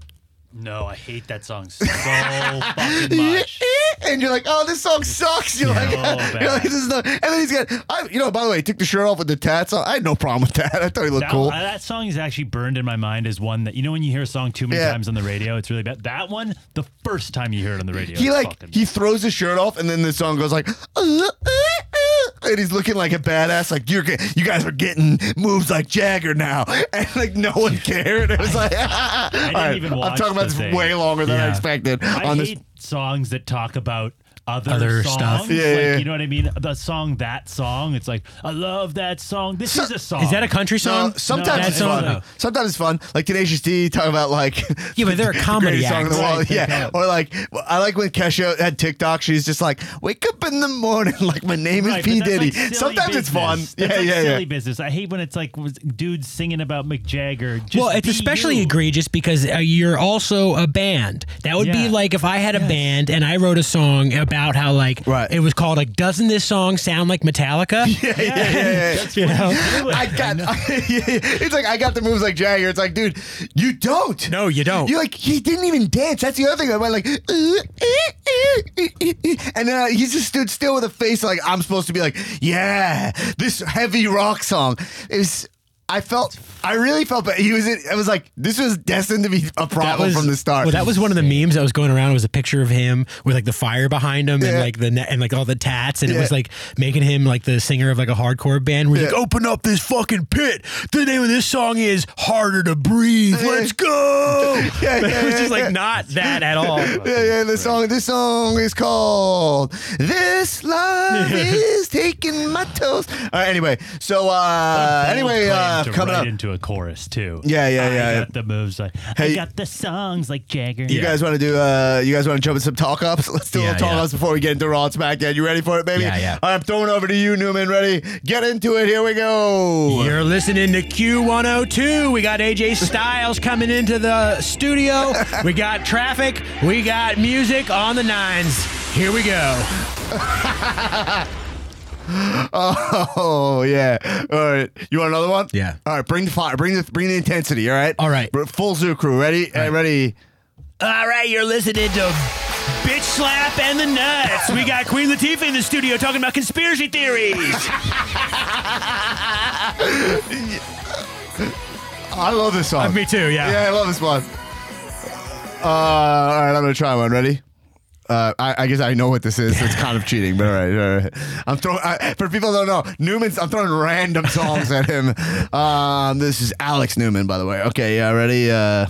No, I hate that song so fucking much. And you're like, oh, this song sucks. You're like, So you're like, this is not. And then he's got, I, you know, by the way, he took the shirt off with the tats. on. I had no problem with that. I thought he looked That, cool. that song is actually burned in my mind as one that you know when you hear a song too many Yeah. times on the radio, it's really bad. That one, the first time you hear it on the radio, he it's like fucking he throws his shirt off and then the song goes like "Uh, uh, uh," and he's looking like a badass like you're you guys are getting moves like Jagger now. And like no one cared. It was like right, even I'm watch talking about this thing. way longer than I expected I on hate this songs that talk about other, Other songs. stuff. Yeah, like, yeah, yeah. You know what I mean? The song, that song. It's like, I love that song. This is a song. Is that a country song? no, sometimes That it's song, fun. though. Sometimes it's fun. Like Tenacious D talking about like Yeah, but they're a the comedy greatest song in the act. world. Right, yeah, or like I like when Kesha had TikTok. She's just like, wake up in the morning, like my name Right, is but P Diddy. like silly Sometimes it's fun. business. Yeah, like yeah, silly yeah. business. I hate when it's like dudes singing about Mick Jagger. Just well, it's especially you. egregious because uh, you're also a band. That would be like if I had a band and I wrote a song about how like Right. it was called like doesn't this song sound like Metallica? yeah, yeah, yeah, yeah. That's You know? you do it. I got. it's like I got the moves like Jagger. It's like, dude, you don't. No, you don't. You like he didn't even dance. That's the other thing. I went like, uh, uh, uh, and then uh, he just stood still with a face like I'm supposed to be like, yeah, this heavy rock song is. I felt, I really felt, but he was. It was like this was destined to be a problem was from the start. Well, that was one of the memes that was going around. It was a picture of him with like the fire behind him and like the ne- and like all the tats, and it was like making him like the singer of like a hardcore band. Where he's Yeah. like, "Open up this fucking pit." The name of this song is "Harder to Breathe." Let's go. Yeah, But yeah, it was yeah, just like yeah. not that at all. yeah, yeah. The song, this song is called "This Love Is Taking My Toes." All right. Anyway, so uh, anyway, claim uh, to coming write up. into a chorus too. Yeah, yeah, I yeah. got the moves like Hey- I got the songs like Jagger. You guys want to do? Uh, you guys want to jump in some talk ups? Let's do a Yeah, little talk yeah. ups before we get into Raw and SmackDown. You ready for it, baby? Yeah, yeah. All right, I'm throwing over to you, Newman. Ready? Get into it. Here we go. You're listening to Q102. We got AJ Styles coming into the studio. We got traffic. We got music on the nines. Here we go. Oh yeah. All right. You want another one? Yeah. All right. Bring the fire. Bring the bring the intensity. All right. All right. Br- Full zoo crew. Ready? Uh, ready. All right, you're listening to Bitch Slap and the Nuts. We got Queen Latifah in the studio talking about conspiracy theories. I love this song. Me too, yeah. Yeah, I love this one. Uh, all right, I'm gonna try one. Ready? Uh, I, I guess I know what this is. So it's kind of cheating, but all right, all right. I'm throwing I, for people who don't know. Newman's. I'm throwing random songs at him. Um, this is Alex Newman, by the way. Okay, yeah, ready? Uh,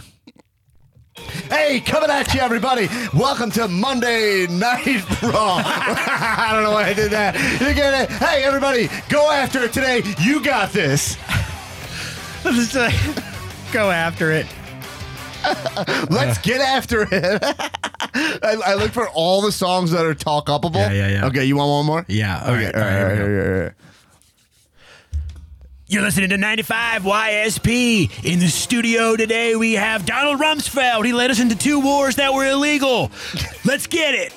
Hey, coming at you, everybody. Welcome to Monday Night Raw. I don't know why I did that. You get it? Hey, everybody, go after it today. You got this. Let's Just, uh, go after it. Let's get after it. I, I look for all the songs that are talk upable. Yeah, yeah, yeah. Okay, you want one more? Yeah. Okay. All right. All right. All right, all right. You're listening to 95 YSP. In the studio today, we have Donald Rumsfeld. He led us into two wars that were illegal. Let's get it.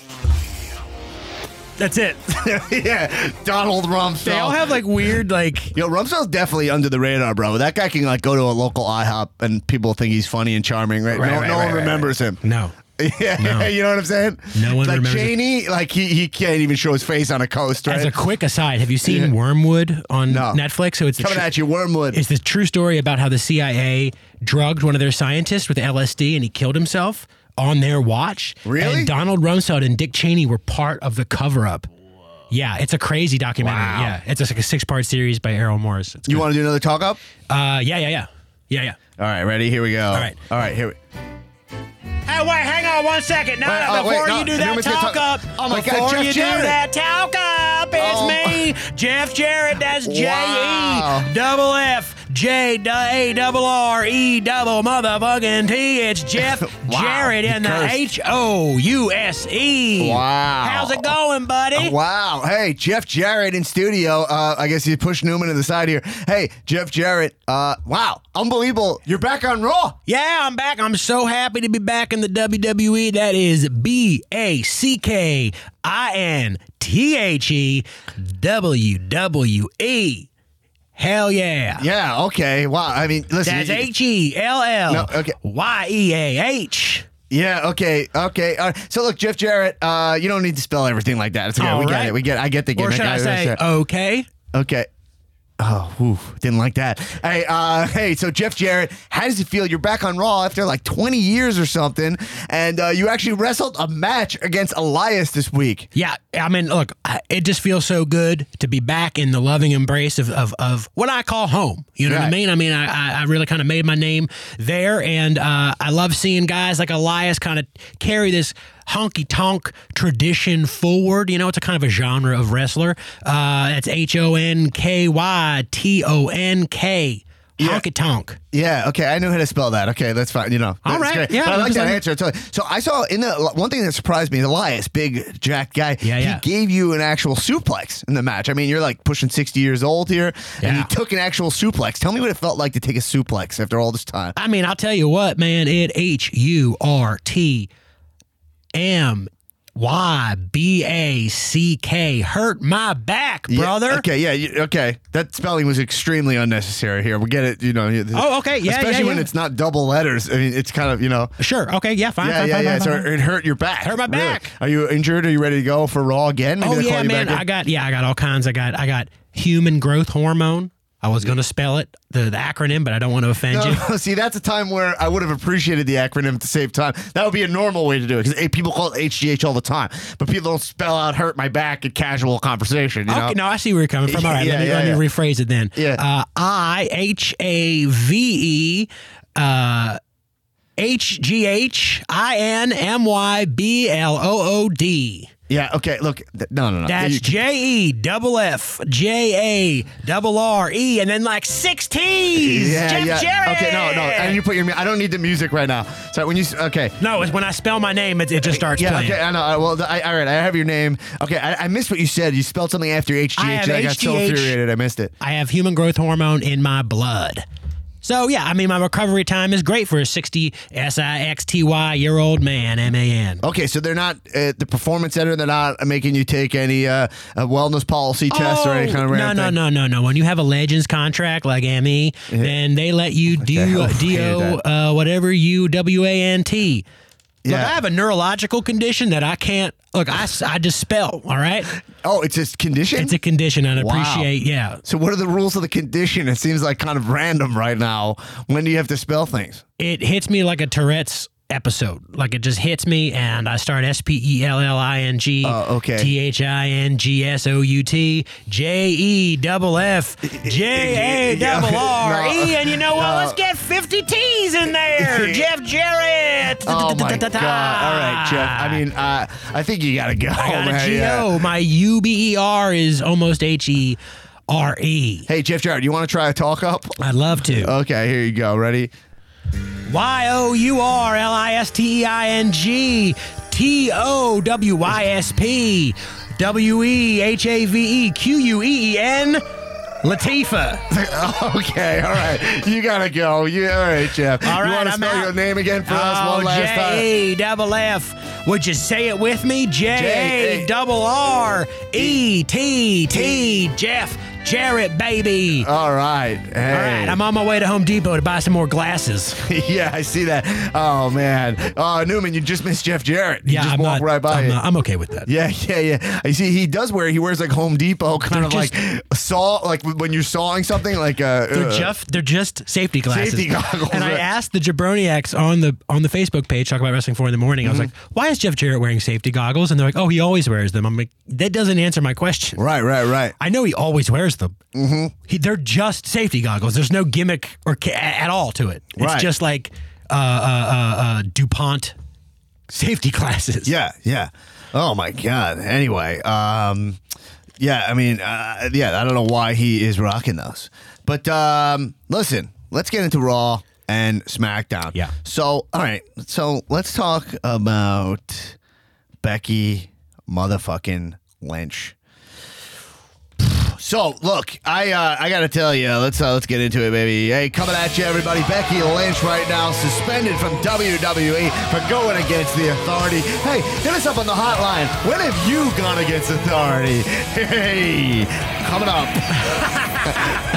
That's it. yeah, Donald Rumsfeld. They all have like weird, like, Yo, Rumsfeld's definitely under the radar, bro. That guy can like go to a local IHOP and people think he's funny and charming, right? Right, no right, no right, one right, remembers him. no. Yeah, No. you know what I'm saying? No one like remembers it. Cheney, like he he can't even show his face on a coast, right? As a quick aside, have you seen Wormwood on No. Netflix? So it's Coming tr- at you, Wormwood. It's the true story about how the CIA drugged one of their scientists with LSD and he killed himself on their watch. Really? And Donald Rumsfeld and Dick Cheney were part of the cover up. Yeah, it's a crazy documentary. Wow. Yeah, it's just like a six part series by Errol Morris. It's you want to do another talk up? Uh, yeah, yeah, yeah, yeah, yeah. All right, ready? Here we go. All right. All right, here we wait, wait, hang on one second. No, Wait, no, oh, wait, before no, you do that talk talk- up, Oh my God, before Jeff you Jarrett. do that talk up, it's Oh me, Jeff Jarrett. That's J Wow. E double F J A double R E double motherfucking T. It's Jeff Wow, Jarrett in the. H O U S E. Wow. How's it going, buddy? Wow. Hey, Jeff Jarrett in studio. Uh, I guess you pushed Newman to the side here. Hey, Jeff Jarrett. Uh, wow. Unbelievable. You're back on Raw. Yeah, I'm back. I'm so happy to be back in the WWE. That is B A C K I N T H E W W E. Hell yeah. Yeah, okay. Wow. I mean, listen. That's you- H E L No, L okay. Y E A H. Yeah, okay, okay. All right. So look, Jeff Jarrett, uh, you don't need to spell everything like that. It's okay. All we get right. it. We get I get the Or gimmick. should I say, understand. okay? Okay. Oh, whew, didn't like that. Hey, uh, hey. So Jeff Jarrett, how does it feel? You're back on Raw after like 20 years or something, and uh, you actually wrestled a match against Elias this week. Yeah, I mean, look, it just feels so good to be back in the loving embrace of, of, of what I call home. You know what I mean? I mean, I, I- I really kind of made my name there, and uh, I love seeing guys like Elias kind of carry this honky tonk tradition forward. You know, it's a kind of a genre of wrestler. Uh, that's H O N K Y T O N K. Honky tonk. Yeah, okay, I know how to spell that. Okay, that's fine. You know, All that's right, great. yeah, but I like that answer. You. So I saw in the one thing that surprised me, Elias, big jack guy. Yeah, yeah. He gave you an actual suplex in the match. I mean, you're like pushing 60 years old here, and he took an actual suplex. Tell me what it felt like to take a suplex after all this time. I mean, I'll tell you what, man, it H U R T M Y B A C K hurt my back, Yeah, brother. okay, yeah, you, okay. That spelling was extremely unnecessary here. We get it, you know. Oh, okay, yeah, Especially yeah, when yeah. it's not double letters. I mean, it's kind of, you know. Sure. Okay. Yeah. Fine. Yeah, fine, yeah, fine, yeah. fine, So fine, fine. it hurt your back. Hurt my Really? back. Are you injured? Are you ready to go for Raw again? Maybe Oh they'll call yeah, you man. back in? I got yeah. I got all kinds. I got I got human growth hormone. I was going to spell it the, the acronym, but I don't want to offend you. No, see, that's a time where I would have appreciated the acronym to save time. That would be a normal way to do it because people call it HGH all the time, but people don't spell out "hurt my back" in casual conversation. You know? Okay, no, I see where you're coming from. All right, Yeah, let me yeah, let yeah. me rephrase it then. Yeah. Uh, I H A V E uh, H G H I N M Y B L O O D. Yeah. Okay. Look. th- No. No. No. That's You- J E double F J A double R E and then like six T's. yeah. Jeff yeah. Jarrett. Okay. No. No. And you put your. mu- I don't need the music right now. So when you. s- Okay. No, it's when I spell my name, it, it just starts Yeah, playing. okay, I know. I- Well, I, all right, I have your name. Okay, I, I missed what you said. You spelled something after HGH, I have and I got so HGH. infuriated. I missed it. I have human growth hormone in my blood. So yeah, I mean my recovery time is great for a 60 S I X T Y year old man, M A N. Okay, so they're not at the performance center. They're not making you take any uh, uh wellness policy tests or any kind of Oh, no, no, no, no, no. When you have a Legends contract like ME, then they let you do hell? uh, I hated do uh, whatever you W A N T. Look, Yeah. I have a neurological condition that I can't. Look, I, just spell. All right, Oh, it's a condition. it's a condition, and I Wow. appreciate. Yeah, so what are the rules of the condition? It seems like kind of random right now. When do you have to spell things? it hits me like a Tourette's episode. Like it just hits me, and I start S P E L L I N G Oh, okay. T H I N G S O U T J E double F J A double R E, and you know what? Let's get fifty T's in there. Jeff Jarrett. Oh my god! All right, Jeff. I mean, uh, I think you gotta go. I got a man. G. O. My U B E R is almost H E R E. Hey, Jeff Jarrett, you want to try a talk up? I'd love to. Okay, here you go. Ready? Y O U R L I S T E I N G T O W Y S P W E H A V E Q U E E N Latifah. okay, all right. You gotta go. You all right, Jeff? All you right, want to I'm spell out. your name again for us Oh, one last oh, time? J E double F. Would you say it with me? J double R E T T Jeff Jarrett, baby. All right. Hey. All right, I'm on my way to Home Depot to buy some more glasses. yeah, I see that. Oh man. Oh Newman, you just missed Jeff Jarrett. You yeah, just I'm walked not, right by I'm, not- I'm okay with that. yeah, yeah, yeah. I see. He does wear. He wears like Home Depot, kind They're of like saw, like when you're sawing something, like uh, They're uh, just they're just safety glasses. Safety goggles, And I asked the Jabroniacs on the on the Facebook page, talk about wrestling four in the morning. I was Mm-hmm. like, why is Jeff Jarrett wearing safety goggles? And they're like, oh, he always wears them. I'm like, that doesn't answer my question. Right, right, right. I know he always wears them. Mm-hmm. He, they're just safety goggles. There's no gimmick or ca- at all to it. It's Right. just like uh, uh, uh, uh, Dupont safety classes. Yeah, yeah. Oh my god. Anyway, um, yeah. I mean, uh, yeah. I don't know why he is rocking those, but um, listen. Let's get into Raw and SmackDown. Yeah. So, all right. So let's talk about Becky motherfucking Lynch. So look, I uh, I gotta tell you, let's uh, let's get into it, baby. Hey, coming at you, everybody. Becky Lynch right now suspended from WWE for going against the Authority. Hey, hit us up on the hotline. When have you gone against Authority? Hey, coming up.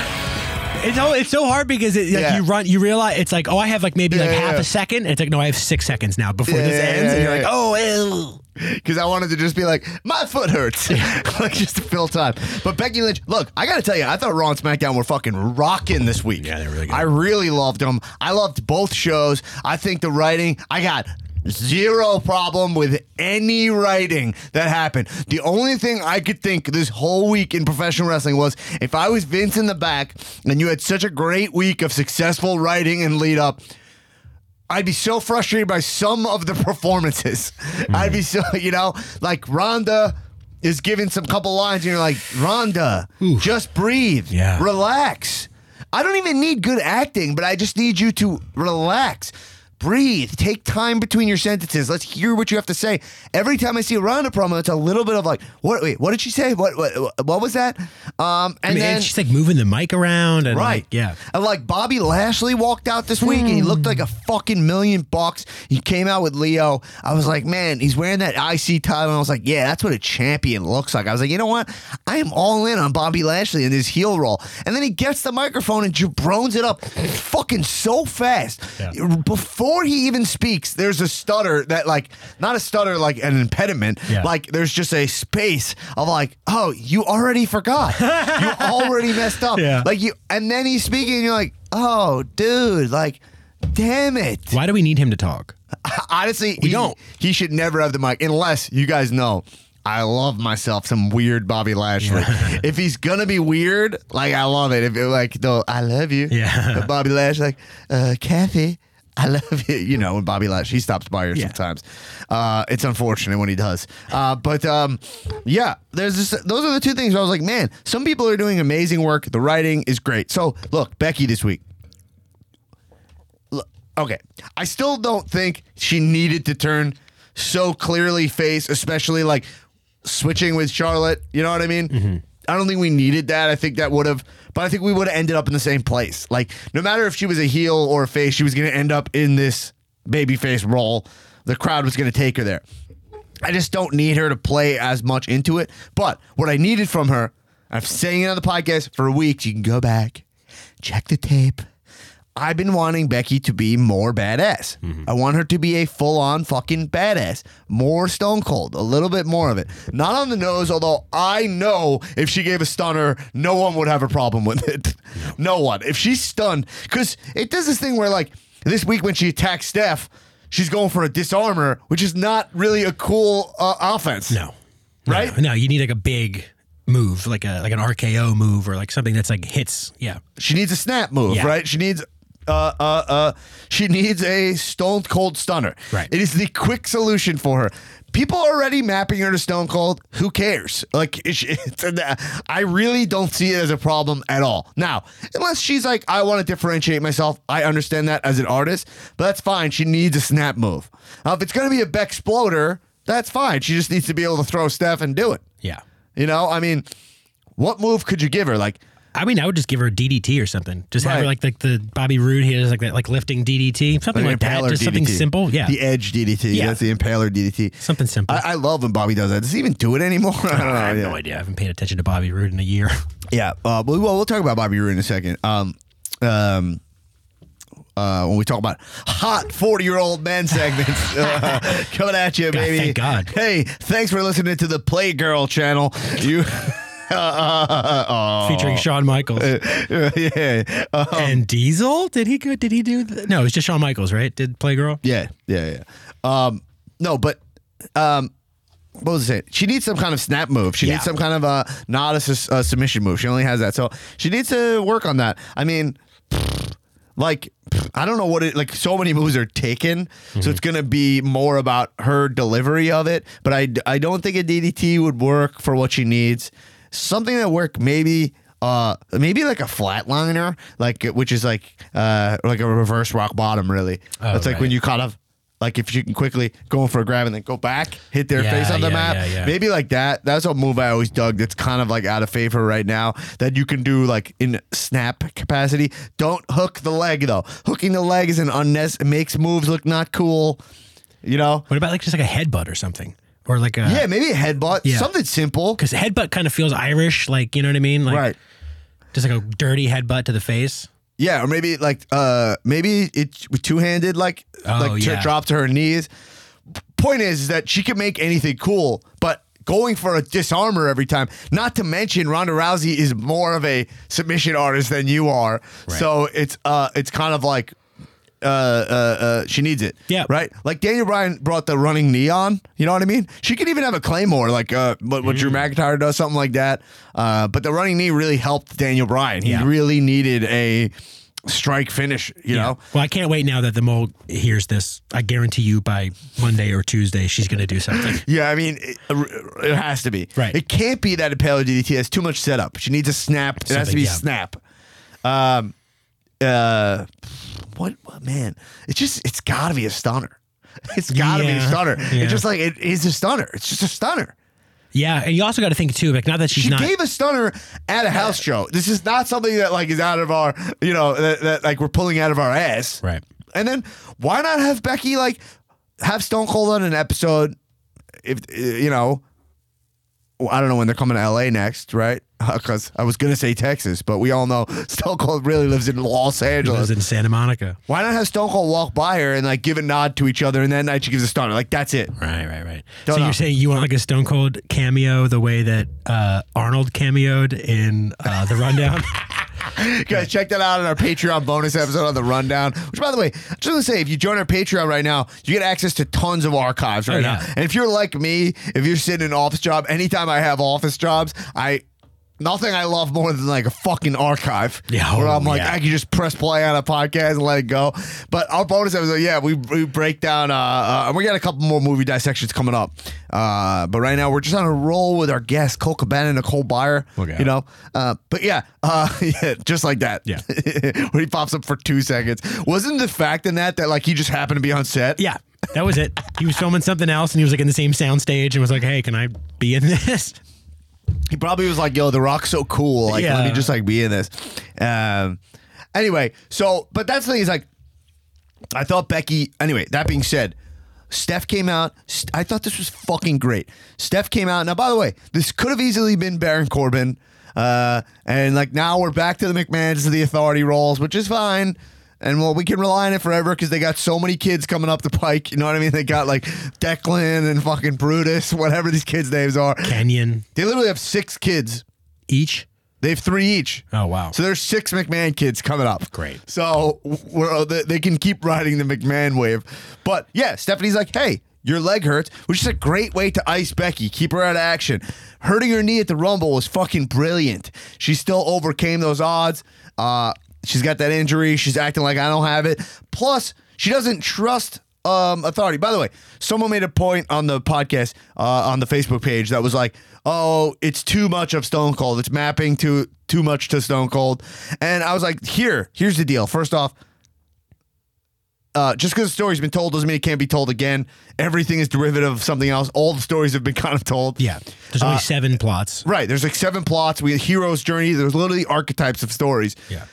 It's so it's so hard because it, like Yeah. you run you realize it's like oh I have like maybe Yeah, like yeah, half a second and it's like no I have six seconds now before this ends and you're like oh ew. Because I wanted to just be like, my foot hurts, like just to fill time. But Becky Lynch, look, I gotta tell you, I thought Raw and SmackDown were fucking rocking this week. Yeah, they're really good. I really loved them. I loved both shows. I think the writing, I got zero problem with any writing that happened. The only thing I could think this whole week in professional wrestling was if I was Vince in the back and you had such a great week of successful writing and lead up. I'd be so frustrated by some of the performances. Mm-hmm. I'd be so, you know, like Ronda is giving some couple lines, and you're like, Ronda, just breathe, Yeah. relax. I don't even need good acting, but I just need you to relax. Breathe. Take time between your sentences. Let's hear what you have to say. Every time I see a Ronda promo, it's a little bit of like, what? Wait, what did she say? What? What, what was that? Um, and I mean, then and she's like moving the mic around and Right. like, yeah. And like Bobby Lashley walked out this week and he looked like a fucking million bucks. He came out with Lio. I was like, man, he's wearing that IC title. And I was like, yeah, that's what a champion looks like. I was like, you know what? I am all in on Bobby Lashley and his heel role. And then he gets the microphone and jabrones it up fucking so fast. Yeah. Before he even speaks, there's a stutter that like, not a stutter like an impediment. Yeah. Like there's just a space of like, oh, you already forgot. you already messed up. Yeah. Like you, and then he's speaking, and you're like, "Oh, dude, like, damn it." Why do we need him to talk? Honestly, We he, don't. He should never have the mic, unless you guys know. I love myself some weird Bobby Lashley. if he's gonna be weird, like I love it. If it, like the I love you, Yeah. Bobby Lashley, like uh, Kathy, I love you. You know, when Bobby Lashley he stops by her Yeah. sometimes. Uh, it's unfortunate when he does. Uh, but um, yeah, there's just, those are the two things. Where I was like, man, some people are doing amazing work. The writing is great. So look, Becky this week. Look, okay, I still don't think she needed to turn so clearly face, especially like switching with Charlotte. You know what I mean? I don't think we needed that. I think that would have, but I think we would have ended up in the same place. Like, no matter if she was a heel or a face, she was going to end up in this babyface role. The crowd was going to take her there. I just don't need her to play as much into it. But what I needed from her, I've saying it on the podcast for weeks. You can go back, check the tape. I've been wanting Becky to be more badass. I want her to be a full on fucking badass. More stone cold, a little bit more of it. Not on the nose, although I know if she gave a stunner, no one would have a problem with it. No one. If she's stunned, because it does this thing where, like, this week when she attacks Steph, she's going for a disarmer, which is not really a cool uh, offense. No. Right? No, no, you need like a big move, like a like an RKO move or like something that's like hits. Yeah. She needs a snap move, Yeah. right? She needs uh uh uh she needs a stone cold stunner. Right. It is the quick solution for her. People are already mapping her to Stone Cold. Who cares? Like, it's, it's, I really don't see it as a problem at all. Now, unless she's like, I want to differentiate myself, I understand that as an artist, but that's fine. She needs a snap move. Uh, if it's going to be a Bexploder, that's fine. She just needs to be able to throw Steph and do it. Yeah. You know, I mean, what move could you give her? Like, I mean, I would just give her a DDT or something. Just have her Right. like like the Bobby Roode here, like that, like lifting DDT, something like, that. Just something simple. Yeah, The edge DDT. Yeah. That's the impaler DDT. something simple. I, I love when Bobby does that. Does he even do it anymore? I don't know. I have yeah. no idea. I haven't paid attention to Bobby Roode in a year. Yeah. Uh, but well, we'll talk about Bobby Roode in a second. Um, um, uh, when we talk about hot 40 year old men segments uh, coming at you, baby. thank God. Hey, thanks for listening to the Playgirl channel. You. uh, Featuring Shawn Michaels yeah. Uh, and Diesel. Did he go? Did he do? The, no, it was just Shawn Michaels, right? Did Playgirl? Yeah, yeah, yeah. Um, no, but um, what was I saying? She needs some kind of snap move. She Yeah. needs some kind of uh, not a uh, submission move. She only has that, so she needs to work on that. I mean, like I don't know what it like. So many moves are taken, so it's gonna be more about her delivery of it. But I I don't think a DDT would work for what she needs. Something that work maybe. Uh, maybe like a flatliner, like which is like uh like a reverse rock bottom. Really, Oh, it's like when you kind of like if you can quickly go in for a grab and then go back, hit their Yeah, face on the yeah, map. yeah. Maybe like that. That's a move I always dug. That's kind of like out of favor right now. That you can do like in snap capacity. Don't hook the leg though. Hooking the leg is an unnecessary. Makes moves look not cool. You know. What about like just like a headbutt or something, or like a Yeah, maybe a headbutt. Yeah. Something simple. Because headbutt kind of feels Irish, like you know what I mean, like right. just like a dirty headbutt to the face. Yeah, or maybe like uh maybe it's two handed like Oh, like to yeah. drop to her knees. Point is, is that she can make anything cool, but going for a disarmer every time. Not to mention Ronda Rousey is more of a submission artist than you are, so it's uh it's kind of like. Uh, uh, uh, she needs it. Yeah. Right. Like Daniel Bryan brought the running knee on. You know what I mean? She could even have a claymore, like uh, what, what Drew Mm. McIntyre does, something like that. Uh, but the running knee really helped Daniel Bryan. He Yeah. really needed a strike finish. You know. Well, I can't wait now that the mole hears this. I guarantee you by Monday or Tuesday she's going to do something. Yeah, I mean, it, it has to be. Right. It can't be that a paleo DDT has too much setup. She needs a snap. It has to be yeah. snap. Um, uh, what, what- man? It's just it's got to be a stunner. It's got to be a Yeah. stunner. Yeah. It's just like it is a stunner. It's just a stunner. Yeah, and you also got to think too, like not that she's She not. gave a stunner at a house show. This is not something that like is out of our, you know, that, that like we're pulling out of our ass. Right. And then why not have Becky like have Stone Cold on an episode? If uh, you know, well, I don't know when they're coming to LA next, right? Because I was gonna say Texas, but we all know Stone Cold really lives in Los Angeles. lives in Santa Monica. why not have Stone Cold walk by her and like give a nod to each other, and that night she gives a stunner? Like that's it. Right, right, right. Don't so know. you're saying you want like a Stone Cold cameo the way that uh, Arnold cameoed in uh, the Rundown? Guys, check that out in our Patreon bonus episode on the rundown. Which, by the way, I just want to say, if you join our Patreon right now, you get access to tons of archives right Oh, now. And if you're like me, if you're sitting in an office job, anytime I have office jobs, I nothing I love more than like a fucking archive. Yeah, where oh, I'm like, yeah. I can just press play on a podcast and let it go. But our bonus episode, yeah, we, we break down. Uh, uh, we got a couple more movie dissections coming up. Uh, but right now we're just on a roll with our guest Cole Cabana and Nicole Byer. Okay. You know, uh, but yeah, uh, yeah, just like that. Yeah. when he pops up for two seconds. Wasn't the fact in that that like he just happened to be on set? yeah, that was it. He was filming something else and he was like in the same sound stage and was like, hey, can I be in this? He probably was like, "Yo, The Rock's so cool. Like, let me just like be in this." Um. Anyway, so but that's the thing is like, I thought Becky. Anyway, that being said. Steph came out. St- I thought this was fucking great. Steph came out. Now, by the way, this could have easily been Baron Corbin. Uh, and like now we're back to the McMahons, of the authority roles, which is fine. And well, we can rely on it forever because they got so many kids coming up the pike. You know what I mean? They got like Declan and fucking Brutus, whatever these kids' names are. Kenyon They literally have six kids. each. They have three each. Oh, wow. So there's six McMahon kids coming up. Great. So we're, they, they can keep riding the McMahon wave. But yeah, Stephanie's like, hey, your leg hurts, which is a great way to ice Becky, keep her out of action. Hurting her knee at the Rumble was fucking brilliant. She still overcame those odds. Uh, she's got that injury. She's acting like I don't have it. Plus, she doesn't trust um, authority. By the way, someone made a point on the podcast, uh, on the Facebook page that was like, "Oh, it's too much of Stone Cold. It's mapping too too much to Stone Cold." And I was like, "Here, here's the deal. First off, uh, just because the story's been told doesn't mean it can't be told again. Everything is derivative of something else. All the stories have been kind of told. Yeah. There's only seven plots. Right. There's like seven plots. We have hero's journey. There's literally archetypes of stories. Yeah.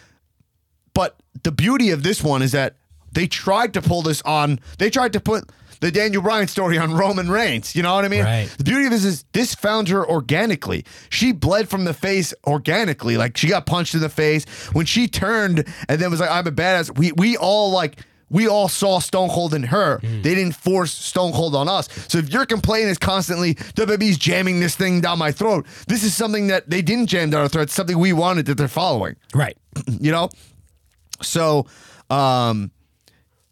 But the beauty of this one is that they tried to pull this on. They tried to put the Daniel Bryan story on Roman Reigns. You know what I mean? Right. The beauty of this is this found her organically. She bled from the face organically. Like she got punched in the face when she turned and then was like, "I'm a badass." We we all like. We all saw Stone Cold in her. Hmm. They didn't force Stone Cold on us. So if your complaint is constantly WWE's jamming this thing down my throat, this is something that they didn't jam down our throat. It's something we wanted that they're following. Right. You know. So, um,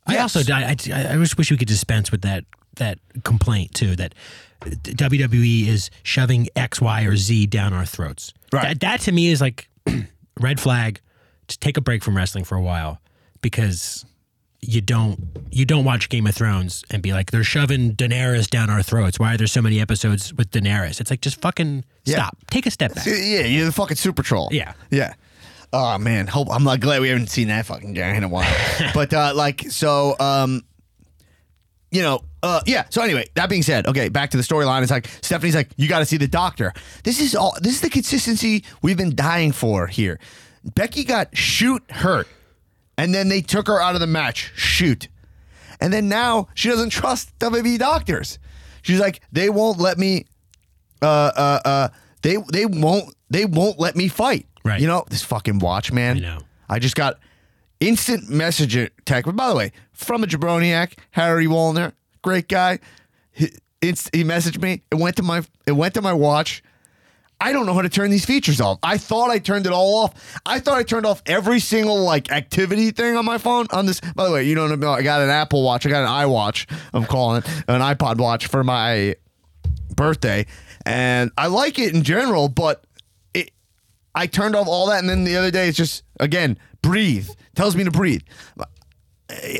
I Yes. also I, I, I just wish we could dispense with that that complaint too that WWE is shoving X, Y, or Z down our throats. Right. That, that to me is like red flag. Just take a break from wrestling for a while. because you don't you don't watch Game of Thrones and be like they're shoving Daenerys down our throats. Why are there so many episodes with Daenerys? It's like just fucking Yeah. stop. Take a step back. Yeah, you're the fucking super troll. Yeah. Yeah. Oh man, hope I'm like glad we haven't seen that fucking guy in a while. but uh like so um you know, uh yeah, so anyway, that being said, okay, back to the storyline. It's like Stephanie's like, you gotta see the doctor. This is all this is the consistency we've been dying for here. Becky got shoot hurt, and then they took her out of the match. Shoot. And then now she doesn't trust WWE doctors. She's like, they won't let me uh uh uh they they won't they won't let me fight. Right. You know, this fucking watch, man. I know. I just got instant message text. But by the way, from a jabroniac, Harry Wallner, great guy. He, he messaged me. It went to my it went to my watch. I don't know how to turn these features off. I thought I turned it all off. I thought I turned off every single like activity thing on my phone. On this, by the way, you don't know. I got an Apple Watch. I got an iWatch. I'm calling it an iPod Watch for my birthday, and I like it in general. But I turned off all that, and then the other day it's just again breathe. Tells me to breathe.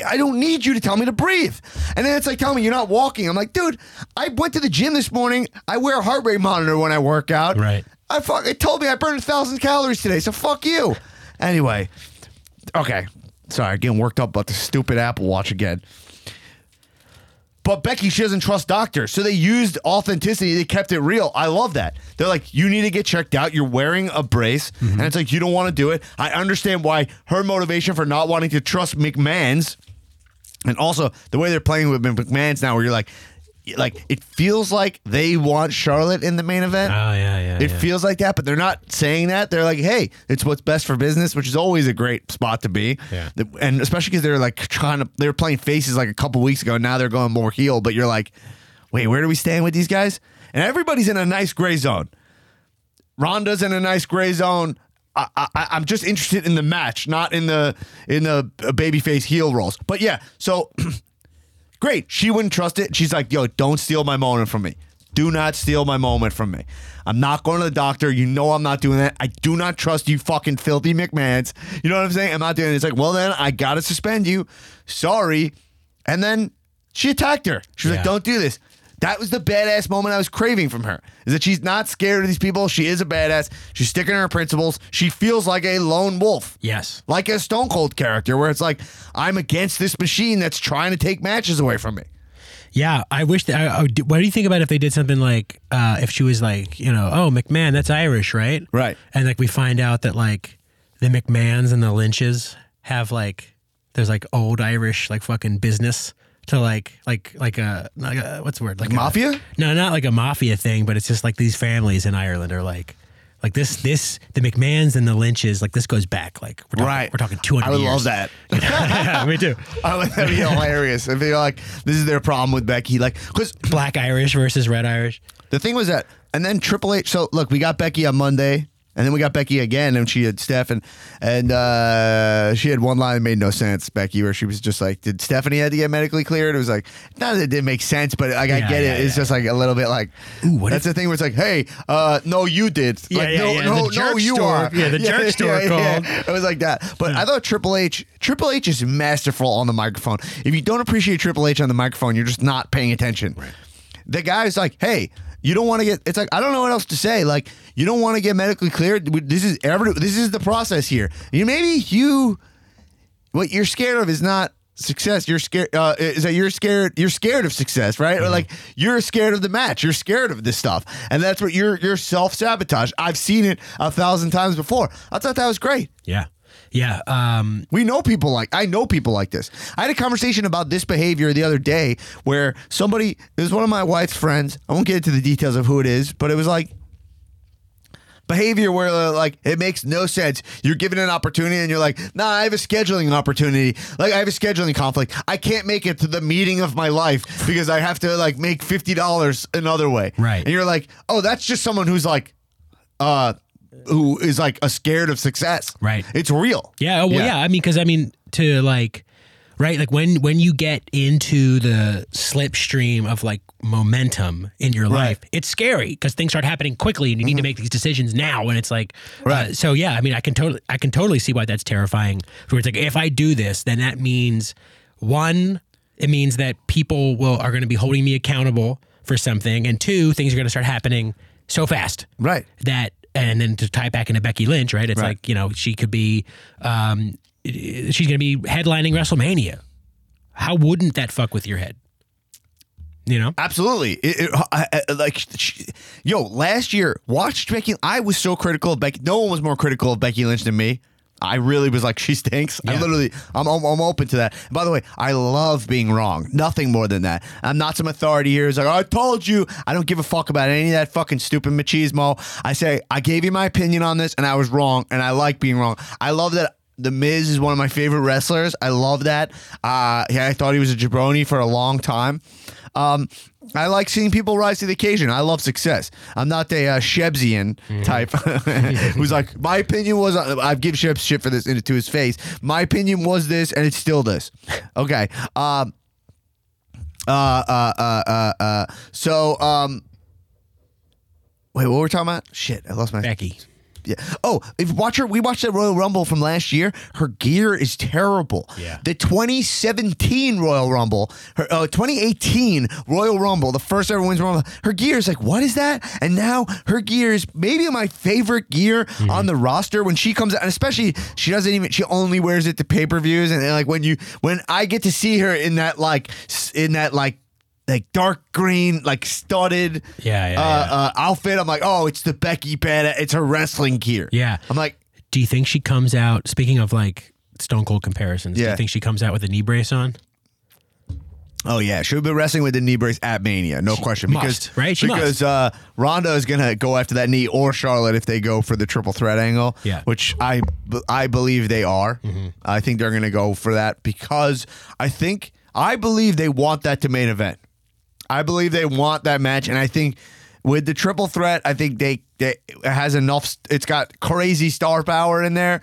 I don't need you to tell me to breathe. And then it's like, tell me you're not walking. I'm like, dude, I went to the gym this morning. I wear a heart rate monitor when I work out. Right. I fuck. It told me I burned a thousand calories today. So fuck you. Anyway, okay. Sorry, getting worked up about the stupid Apple Watch again. But Becky, she doesn't trust doctors. So they used authenticity. They kept it real. I love that. They're like, you need to get checked out. You're wearing a brace. And it's like, you don't want to do it. I understand why her motivation for not wanting to trust McMahon's. And also the way they're playing with McMahon's now, where you're like, like it feels like they want Charlotte in the main event. Oh yeah, yeah. It yeah. feels like that, but they're not saying that. They're like, "Hey, it's what's best for business," which is always a great spot to be. Yeah. And especially because they're like trying to, they were playing faces like a couple weeks ago. Now they're going more heel, but you're like, "Wait, where do we stand with these guys?" And everybody's in a nice gray zone. Ronda's in a nice gray zone. I, I, I'm just interested in the match, not in the in the babyface heel roles. But yeah, so great. She wouldn't trust it. She's like, yo, don't steal my moment from me. Do not steal my moment from me. I'm not going to the doctor. You know I'm not doing that. I do not trust you fucking filthy McMahons. You know what I'm saying? I'm not doing it. It's like, well, then I got to suspend you. Sorry. And then she attacked her. She was like, don't do this. That was the badass moment I was craving from her. Is that she's not scared of these people. She is a badass. She's sticking to her principles. She feels like a lone wolf yes. like a Stone Cold character, where it's like I'm against this machine that's trying to take matches away from me. Yeah, I wish that. I, I, what do you think about if they did something like uh, if she was like, you know, oh McMahon, that's Irish, right? Right. And like we find out that like the McMahons and the Lynches have like there's like old Irish like fucking business to like like like a, like a what's the word like a- mafia? no, not like a mafia thing, but it's just like these families in Ireland are like. Like this, this the McMahons and the Lynches, like this goes back, like we're talking, we're talking two hundred. I would years. love that. yeah, me too. I would that'd be hilarious if they're like, this is their problem with Becky. Like, because Black Irish versus Red Irish. the thing was that, and then Triple H. So look, we got Becky on Monday, and then we got Becky again, and she had Steph, and and uh, she had one line that made no sense. Becky, where she was just like, "Did Stephanie had to get medically cleared?" It was like, not that it didn't make sense, but like, I Yeah, get yeah, it. It's yeah. just like a little bit like, what that's the thing where it's like, hey, uh, no, you did. Yeah, like, yeah, no, yeah, no, the no, jerk you store. are. Yeah, the jerk store called. It was like that. But I thought Triple H, Triple H is masterful on the microphone. If you don't appreciate Triple H on the microphone, you're just not paying attention. The guy's like, hey, you don't want to get. It's like I don't know what else to say. Like you don't want to get medically cleared. This is every. This is the process here. You maybe you. What you're scared of is not success. You're scared. Uh, is that you're scared? You're scared of success, right? Or like you're scared of the match. You're scared of this stuff, and that's what you're. You're self sabotage. I've seen it a thousand times before. I thought that was great. Yeah. Yeah. Um, We know people like I know people like this. I had a conversation about this behavior the other day where somebody it was one of my wife's friends. I won't get into the details of who it is, but it was like behavior where uh, like it makes no sense. You're given an opportunity and you're like, "Nah, I have a scheduling opportunity. Like I have a scheduling conflict. I can't make it to the meeting of my life because I have to like make $50 another way." Right. And you're like, "Oh, that's just someone who's like uh who is like a scared of success." Right. It's real. yeah. Oh, well, Yeah. yeah. I mean, because I mean, to like right? Like when when you get into the slipstream of like momentum in your Right. life, it's scary because things start happening quickly, and you need to make these decisions now. And it's like, uh, Right. so yeah, I mean, I can totally I can totally see why that's terrifying. Where it's like, if I do this, then that means one, it means that people will are going to be holding me accountable for something, and two, things are going to start happening so fast Right. that and then to tie back into Becky Lynch, right? It's Right. like you know she could be, um, she's going to be headlining WrestleMania. How wouldn't that fuck with your head? You know, Absolutely. It, it- I- I- like, she- yo, last year, watched Becky. I was so critical of Becky. No one was more critical of Becky Lynch than me. I really was like, she stinks. I Yeah. literally, I'm, I'm, I'm open to that. by the way, I love being wrong. Nothing more than that. I'm not some authority here. It's like, I told you. I don't give a fuck about any of that fucking stupid machismo. I say, I gave you my opinion on this and I was wrong and I like being wrong. I love that. The Miz is one of my favorite wrestlers. I love that. Uh, yeah, I thought he was a jabroni for a long time. Um, I like seeing people rise to the occasion. I love success. I'm not a uh, Shebsian type who's like, my opinion was, uh, I give Shebs shit for this into his face. My opinion was this, and it's still this. Okay. Um, uh, uh, uh, uh, uh, so, um, wait, what were we talking about? Shit, I lost my. Becky. Yeah. Oh, if watch her, we watched that Royal Rumble from last year. Her gear is terrible. Yeah. The 2017 Royal Rumble, her uh, 2018 Royal Rumble, the first ever Women's Rumble. Her gear is like, what is that? And now her gear is maybe my favorite gear Mm-hmm. on the roster when she comes out, and especially she doesn't even she only wears it to pay per views, and then, like when you when I get to see her in that like in that like. Like dark green, like studded, Yeah, yeah, uh, yeah. Uh, outfit. I'm like, oh, it's the Becky Badass. It's her wrestling gear. Yeah. I'm like, Do you think she comes out? Speaking of like Stone Cold comparisons, do Yeah. you think she comes out with a knee brace on? oh yeah, she'll be wrestling with the knee brace at Mania, no question. must, because right? She because uh, Ronda is gonna go after that knee, or Charlotte if they go for the triple threat angle. Yeah. which I I believe they are. Mm-hmm. I think they're gonna go for that because I think I believe they want that to main event. I believe they want that match, and I think with the triple threat, I think they, they it has enough. It's got crazy star power in there,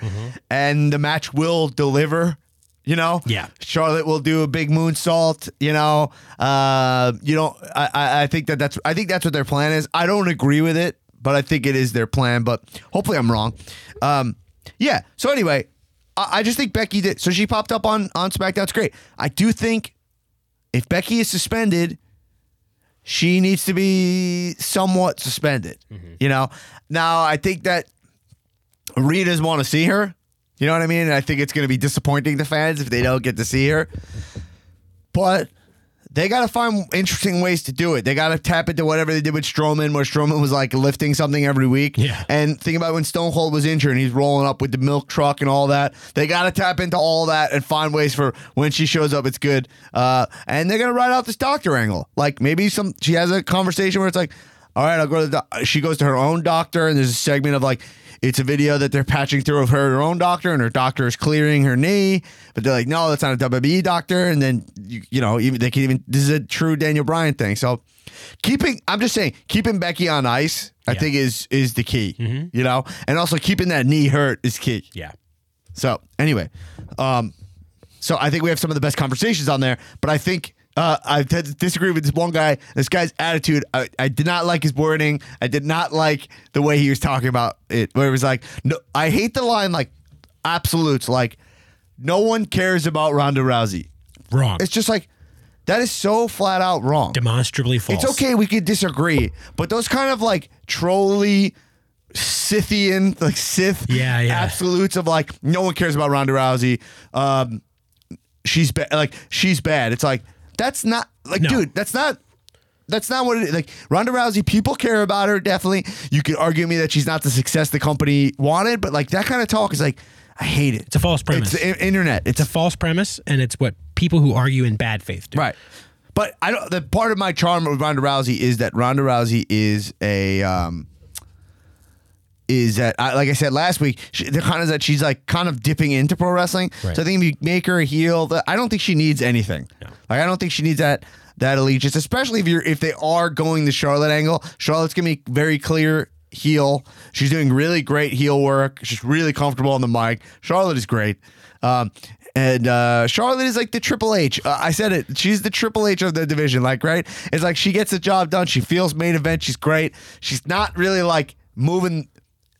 and the match will deliver. You know, Yeah. Charlotte will do a big moonsault. You know, uh, you know, I, I I think that that's I think that's what their plan is. I don't agree with it, but I think it is their plan. But hopefully, I'm wrong. Um, yeah. So anyway, I, I just think Becky did. So she popped up on on SmackDown. It's great. I do think if Becky is suspended, she needs to be somewhat suspended. Mm-hmm. You know. Now I think that arenas want to see her. You know what I mean? And I think it's going to be disappointing to fans if they don't get to see her. But they got to find interesting ways to do it. They got to tap into whatever they did with Strowman, where Strowman was like lifting something every week. Yeah. And think about when Stone Cold was injured and he's rolling up with the milk truck and all that. They got to tap into all that and find ways for when she shows up, it's good. Uh, and they're gonna ride out this doctor angle. Like maybe some she has a conversation where it's like, all right, I'll go to the. doc-" She goes to her own doctor, and there's a segment of like. It's a video that they're patching through of her, her own doctor, and her doctor is clearing her knee. But they're like, no, that's not a WWE doctor. And then, you, you know, even they can even, this is a true Daniel Bryan thing. So keeping, I'm just saying, keeping Becky on ice, I Yeah. think is is the key, you know? And also keeping that knee hurt is key. Yeah. So anyway, um, so I think we have some of the best conversations on there, but I think uh, I disagree with this one guy. This guy's attitude, I, I did not like his wording. I did not like the way he was talking about it. Where it was like, no, I hate the line like absolutes, like no one cares about Ronda Rousey. Wrong. It's just like that is so flat out wrong. Demonstrably false. It's okay, we could disagree, but those kind of like trolly Scythian, like Sith Yeah, yeah. absolutes of like no one cares about Ronda Rousey. Um, she's bad. Like she's bad. It's like that's not like, No. dude, that's not. That's not what it is. Like Ronda Rousey, people care about her. Definitely, you could argue me that she's not the success the company wanted, but like that kind of talk is like, I hate it. It's a false premise. It's the internet. It's It's a false premise, and it's what people who argue in bad faith do. Right. But I don't. The part of my charm with Ronda Rousey is that Ronda Rousey is a um, is that I, like I said last week, she, the kind of that she's like kind of dipping into pro wrestling. Right. So I think if you make her a heel, I don't think she needs anything. Like I don't think she needs that that allegiance, especially if you're if they are going the Charlotte angle. Charlotte's gonna be very clear heel. She's doing really great heel work. She's really comfortable on the mic. Charlotte is great. Um, and uh, Charlotte is like the Triple H. Uh, I said it. She's the Triple H of the division. Like, right? It's like she gets the job done. She feels main event. She's great. She's not really like moving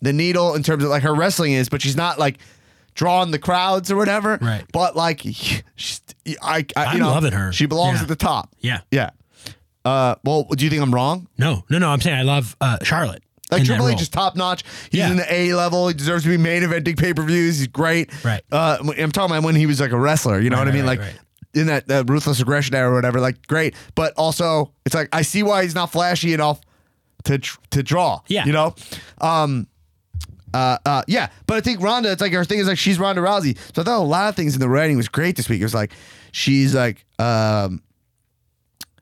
the needle in terms of like her wrestling is, but she's not like drawing the crowds or whatever. Right. But like, she's, I, I, know, loving her. She belongs Yeah. at the top. Yeah. Yeah. Uh, well, do you think I'm wrong? No, no, no. I'm saying I love uh, Charlotte. Like that Triple H is top notch. He's Yeah. in the A level. He deserves to be main eventing pay per views. He's great. Right. Uh, I'm talking about when he was like a wrestler. You know Right, what I mean? right, like right, in that uh, ruthless aggression era or whatever. Like great, but also it's like I see why he's not flashy enough to tr- to draw. Yeah. You know. Um. Uh, uh, yeah, but I think Ronda, it's like her thing is like she's Ronda Rousey. So I thought a lot of things in the writing was great this week. It was like she's like, um,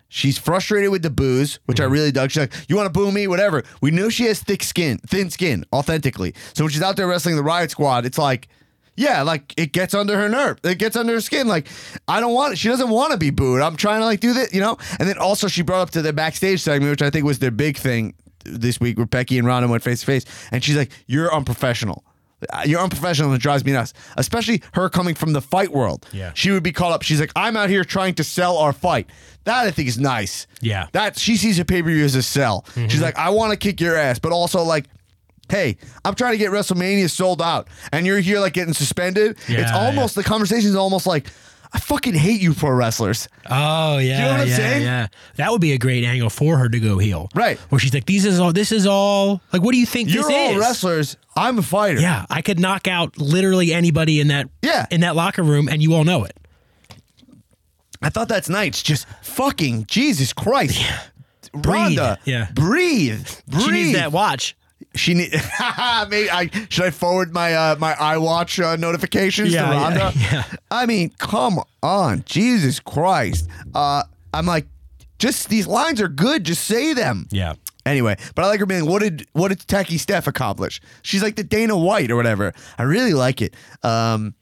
She's frustrated with the booze, which I really dug. She's like, "You want to boo me? Whatever." We know she has thick skin, thin skin, authentically. So when she's out there wrestling the Riot Squad, it's like, yeah, like it gets under her nerve. It gets under her skin. Like I don't want it. She doesn't want to be booed. I'm trying to like do this, you know. And then also she brought up to the backstage segment, which I think was their big thing this week, where Becky and Ronda went face to face, and she's like, "You're unprofessional." Uh, you're unprofessional and it drives me nuts. Especially her coming from the fight world. Yeah. She would be caught up. She's like, I'm out here trying to sell our fight. That I think is nice. Yeah. That she sees a pay-per-view as a sell. Mm-hmm. She's like, I want to kick your ass, but also like, hey, I'm trying to get WrestleMania sold out. And you're here like getting suspended. Yeah, it's almost the conversation is almost like, I fucking hate you pro wrestlers. Oh yeah, know what I'm yeah, saying? yeah. That would be a great angle for her to go heel. Right. Where she's like, "These is all. This is all. Like, what do you think You're this all is?" wrestlers. I'm a fighter. Yeah, I could knock out literally anybody in that. Yeah. In that locker room, and you all know it. I thought that's nice. Just fucking Jesus Christ. Ronda, Yeah. breathe, breathe. She needs that watch. She need. Maybe I should I forward my uh, my iWatch uh, notifications Yeah, to yeah, Ronda. yeah. I mean, come on, Jesus Christ. Uh, I'm like, just these lines are good. Just say them. Yeah. Anyway, but I like her being. What did what did Tacky Steph accomplish? She's like the Dana White or whatever. I really like it. Um,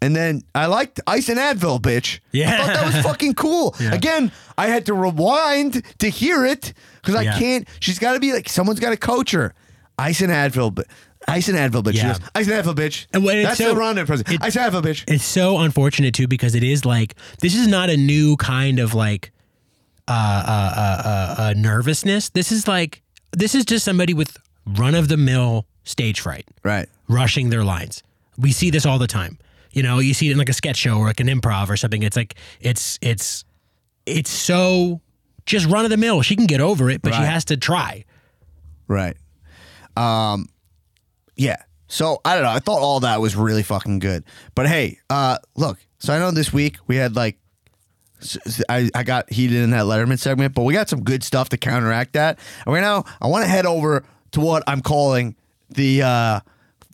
and then I liked Ice and Advil, bitch. Yeah. I Yeah. thought that was fucking cool. Yeah. Again, I had to rewind to hear it because I Yeah. can't. She's got to be like someone's got to coach her. Ice and Advil, but Ice and Advil, bitch. Yeah. goes, Ice and Advil, bitch. And when it's That's so- the Ronda present. it- Ice and Advil, bitch. It's so unfortunate too because it is like this is not a new kind of like uh, uh, uh, uh, uh, nervousness. This is like this is just somebody with run of the mill stage fright, right. rushing their lines. We see this all the time. You know, you see it in like a sketch show or like an improv or something. It's like it's it's it's so just run of the mill. She can get over it, but she has to try. Right. Um yeah. So I don't know. I thought all that was really fucking good. But hey, uh look, so I know this week we had like I, I got heated in that Letterman segment, but we got some good stuff to counteract that. And right now I want to head over to what I'm calling the uh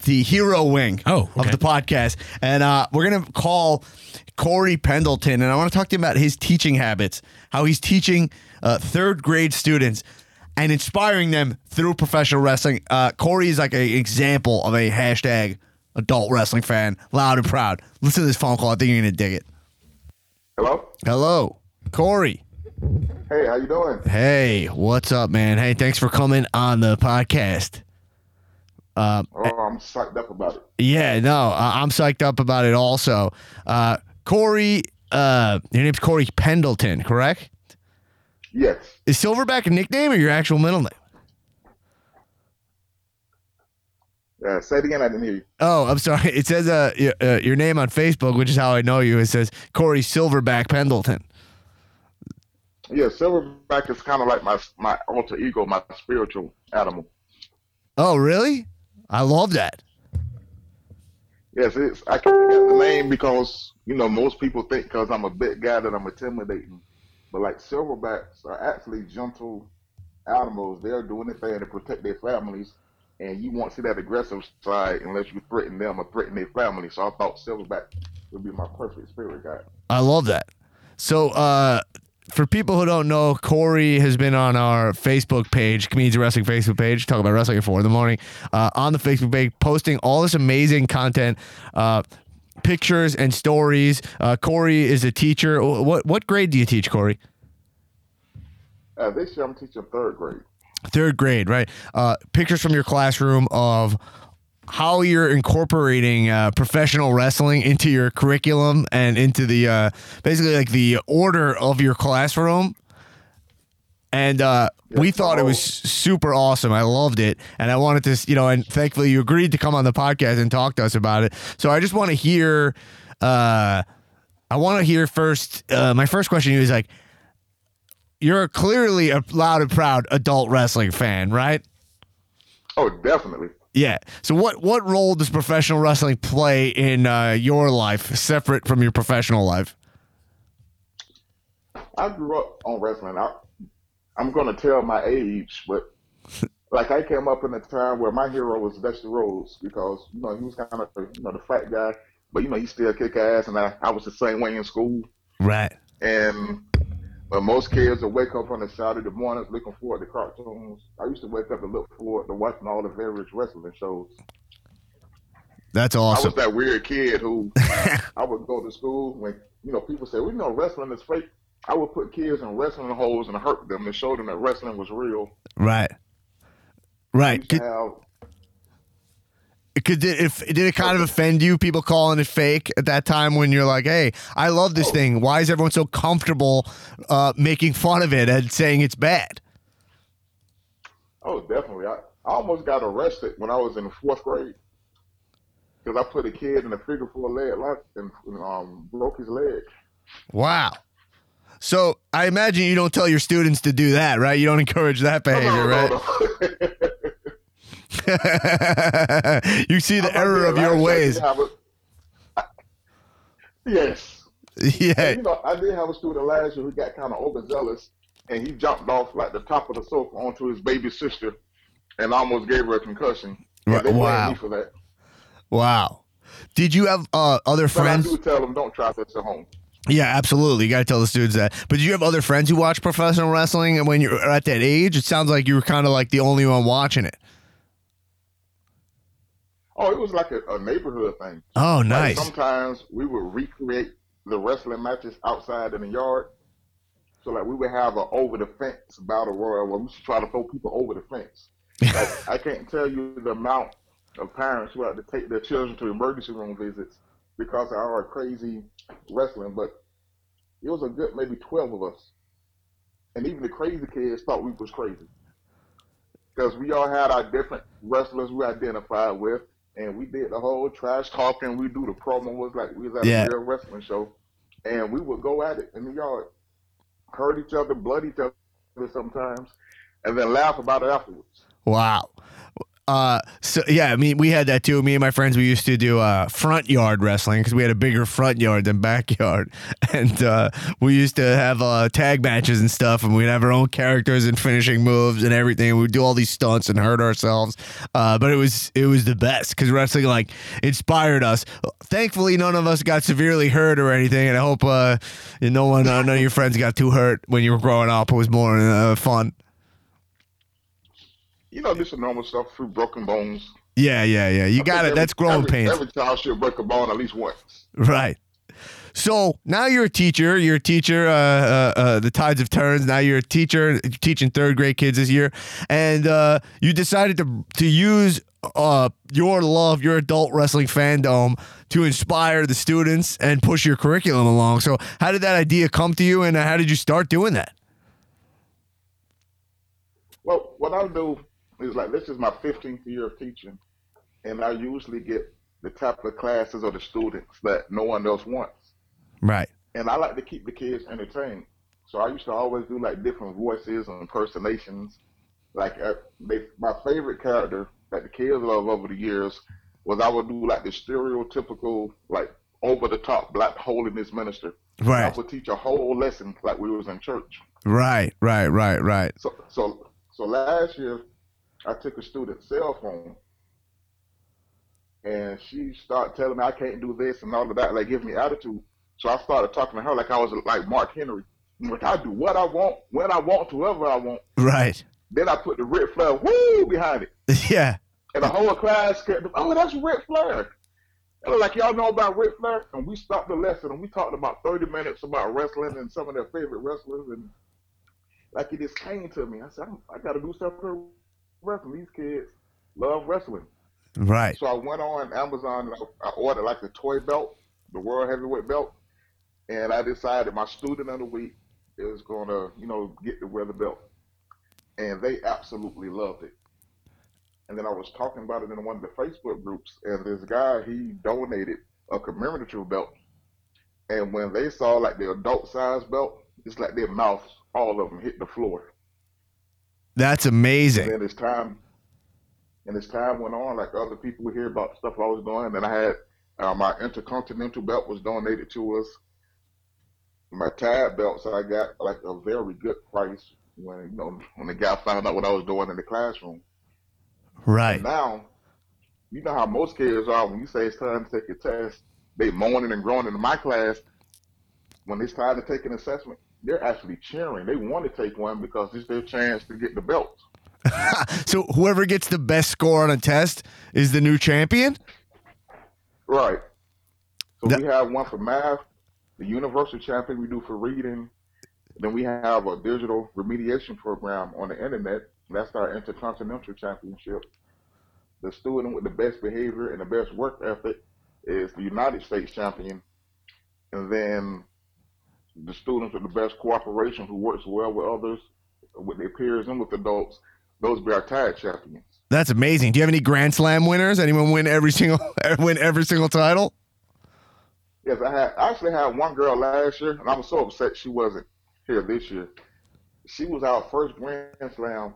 the hero wing Oh, of the podcast. And uh we're gonna call Corey Pendleton and I want to talk to him about his teaching habits, how he's teaching uh, third grade students and inspiring them through professional wrestling. Uh, Corey is like an example of a hashtag adult wrestling fan, loud and proud. Listen to this phone call. I think you're gonna dig it. Hello? Hello, Corey. Hey, how you doing? Hey, what's up, man? Hey, thanks for coming on the podcast. Oh, I'm psyched up about it. Yeah, no, uh, I'm psyched up about it. Also, uh, Corey, uh, your name's Corey Pendleton, correct? Yes. Is Silverback a nickname or your actual middle name? Uh, say it again. I didn't hear you. Oh, I'm sorry. It says uh, your, uh, your name on Facebook, which is how I know you. It says Corey Silverback Pendleton. Yeah, Silverback is kind of like my my alter ego, my spiritual animal. Oh, really? I love that. Yes, it's. I can't get the name because you know most people think because I'm a big guy that I'm intimidating, but like silverbacks are actually gentle animals. They're doing their thing to protect their families, and you won't see that aggressive side unless you threaten them or threaten their family. So I thought silverback would be my perfect spirit guide. I love that. So, uh, for people who don't know, Corey has been on our Facebook page, Comedians Wrestling Facebook page, talking about wrestling at four in the morning, uh, on the Facebook page, posting all this amazing content, uh, pictures and stories. Uh, Corey is a teacher. What what grade do you teach, Corey? Uh, this year I'm teaching third grade. third grade, right? Uh, pictures from your classroom of how you're incorporating uh, professional wrestling into your curriculum and into the uh, basically like the order of your classroom. And uh, we thought it was super awesome. I loved it, and I wanted to, you know, and thankfully you agreed to come on the podcast and talk to us about it. So I just want to hear. Uh, I want to hear first. Uh, my first question to you is like, you're clearly a loud and proud adult wrestling fan, right? Oh, definitely. Yeah. So what what role does professional wrestling play in uh, your life, separate from your professional life? I grew up on wrestling. I, I'm going to tell my age, but like I came up in a time where my hero was Dusty Rhodes because you know he was kind of you know the fat guy, but you know he still kick ass, and I, I was the same way in school. Right. And but most kids will wake up on a Saturday morning looking forward to cartoons. I used to wake up and look forward to watching all the various wrestling shows. That's awesome. I was that weird kid who I would go to school when you know people say, "We know wrestling is fake." I would put kids in wrestling holes and hurt them and show them that wrestling was real. Right. Right. used to Could, could did, if did it kind of offend you people calling it fake at that time when you're like, "Hey, I love this thing. Why is everyone so comfortable uh, making fun of it and saying it's bad?" Oh, definitely. I, I almost got arrested when I was in fourth grade because I put a kid in a figure four leg lock and um, broke his leg. Wow. So I imagine you don't tell your students to do that, right? You don't encourage that behavior, right? you see the error of your last year, I ways. did have a- I- yes. Yeah. You know, I did have a student last year who got kind of overzealous, and he jumped off like the top of the sofa onto his baby sister, and almost gave her a concussion. Right, wow. me for that. Wow. Did you have uh, other But friends? I do tell them don't try this at home. Yeah, absolutely. You got to tell the students that. But did you have other friends who watch professional wrestling? And when you're at that age, it sounds like you were kind of like the only one watching it. Oh, it was like a, a neighborhood thing. Oh, Like, nice. sometimes we would recreate the wrestling matches outside in the yard. So like we would have an over the fence battle royal where we should try to throw people over the fence. Like, I can't tell you the amount of parents who had to take their children to emergency room visits because of our crazy wrestling, but it was a good maybe twelve of us. And even the crazy kids thought we was crazy. Because we all had our different wrestlers we identified with and we did the whole trash talking. We do the promo was like we was at Yeah. a real wrestling show, and we would go at it in the yard, hurt each other, blood each other sometimes, and then laugh about it afterwards. Wow. Uh, so yeah, I mean, we had that too. Me and my friends, we used to do uh, front yard wrestling because we had a bigger front yard than backyard, and uh, we used to have uh, tag matches and stuff, and we'd have our own characters and finishing moves and everything. We'd do all these stunts and hurt ourselves, uh, but it was it was the best because wrestling like inspired us. Thankfully, none of us got severely hurt or anything, and I hope uh, no one, uh, none of your friends got too hurt when you were growing up. It was more uh, fun. You know, this is normal stuff through broken bones. Yeah, yeah, yeah. You I got it. every- That's growing every, pains. Every child should break a bone at least once. Right. So now you're a teacher. You're a teacher. Uh, uh, uh, the tides have turned. Now you're a teacher teaching third grade kids this year, and uh, you decided to to use uh, your love, your adult wrestling fandom, to inspire the students and push your curriculum along. So how did that idea come to you, and how did you start doing that? Well, what I'll do is like this is my 15th year of teaching, and I usually get the type of classes or the students that no one else wants. Right. and I like to keep the kids entertained. So I used to always do like different voices and impersonations. Like uh, they, my favorite character that the kids love over the years was I would do like the stereotypical like over the top black holiness minister. Right. I would teach a whole lesson like we was in church. Right. Right. Right. Right. So so so last year I took a student's cell phone and she started telling me I can't do this and all of that, like giving me attitude. So I started talking to her like I was like Mark Henry. Like I do what I want, when I want, whoever I want. Right. Then I put the Ric Flair woo behind it. Yeah. And the whole class kept, oh, that's Ric Flair. And was like, y'all know about Ric Flair? And we stopped the lesson and we talked about 30 minutes about wrestling and some of their favorite wrestlers. And like it just came to me. I said, I'm, I got to do something wrestling. These kids love wrestling. Right. So I went on Amazon and I, I ordered like the toy belt, the world heavyweight belt, and I decided my student of the week is going to, you know, get to wear the belt, and they absolutely loved it. And then I was talking about it in one of the Facebook groups, and this guy he donated a commemorative belt, and when they saw like the adult size belt, it's like their mouths, all of them hit the floor. That's And amazing. then as time and as time went on, like other people would hear about stuff I was doing, and I had uh, my intercontinental belt was donated to us. My tag belts I got like a very good price when you know when the guy found out what I was doing in the classroom. Right. Now, you know how most kids are when you say it's time to take your test, they moaning and groaning. In my class, when it's time to take an assessment, they're actually cheering. They want to take one because it's their chance to get the belt. So whoever gets the best score on a test is the new champion? Right. So That- we have one for math, the universal champion we do for reading. Then we have a digital remediation program on the internet. That's our intercontinental championship. The student with the best behavior and the best work ethic is the United States champion. And then the students with the best cooperation who works well with others, with their peers and with adults, those be our tag champions. That's amazing. Do you have any Grand Slam winners? Anyone win every single win every single title? Yes, I had I actually had one girl last year, and I was so upset she wasn't here this year. She was our first Grand Slam.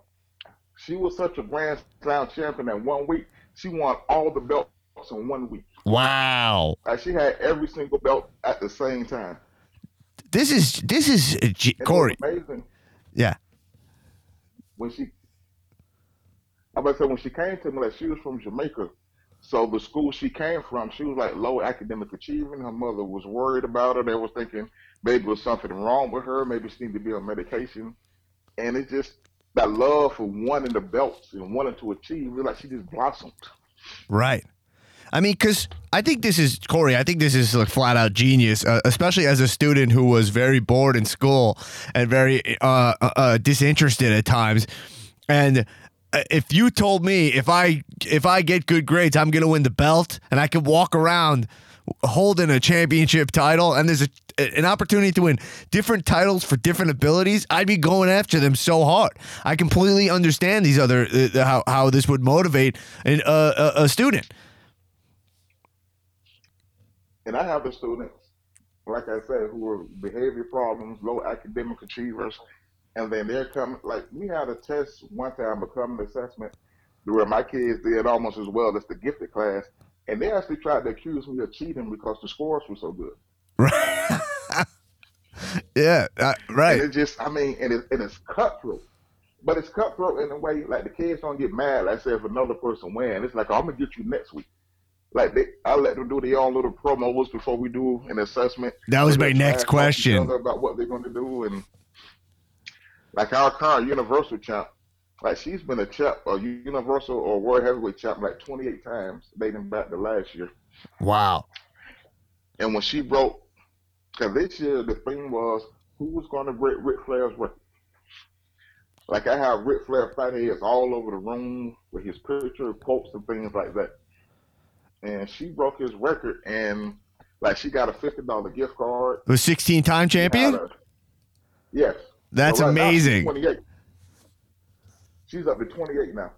She was such a Grand Slam champion that one week she won all the belts in one week. Wow. Like she had every single belt at the same time. This is this is uh, G- And it was Corey. amazing Yeah. when she. I about to say when she came to me, like she was from Jamaica, so the school she came from, she was like low academic achieving. Her mother was worried about her. They was thinking maybe there was something wrong with her. Maybe she needed to be on medication. And it's just that love for wanting the belts and wanting to achieve. Like she just blossomed. Right. I mean, because I think this is Corey. I think this is like flat out genius, uh, especially as a student who was very bored in school and very uh, uh, uh, disinterested at times. And uh, if you told me if I if I get good grades, I'm gonna win the belt, and I could walk around holding a championship title, and there's a, an opportunity to win different titles for different abilities, I'd be going after them so hard. I completely understand these other uh, how how this would motivate an, a student. And I have the students, like I said, who are behavior problems, low academic achievers, and then they're coming. Like we had a test one time, becoming an assessment, where my kids did almost as well as the gifted class, and they actually tried to accuse me of cheating because the scores were so good. Right. yeah. Uh, And right. it just, I mean, and, it, and it's cutthroat. But it's cutthroat in a way, like the kids don't get mad. Like say if another person wins, it's like, oh, I'm gonna get you next week. Like they, I let them do their own little promos before we do an assessment. That was my next trash talk each question. About what they're gonna do, and like our current Universal champ, like she's been a champ, a Universal or World Heavyweight champ like 28 times, dating back to last year. Wow. And when she broke, because this year the thing was who was going to break Ric Flair's record. Like I have Ric Flair fight heads all over the room with his picture, quotes, and things like that. And she broke his record, and like she got a fifty dollar gift card. Was 16 time champion? A- yes. That's So right uh, now she's amazing. 28. She's up to 28 now.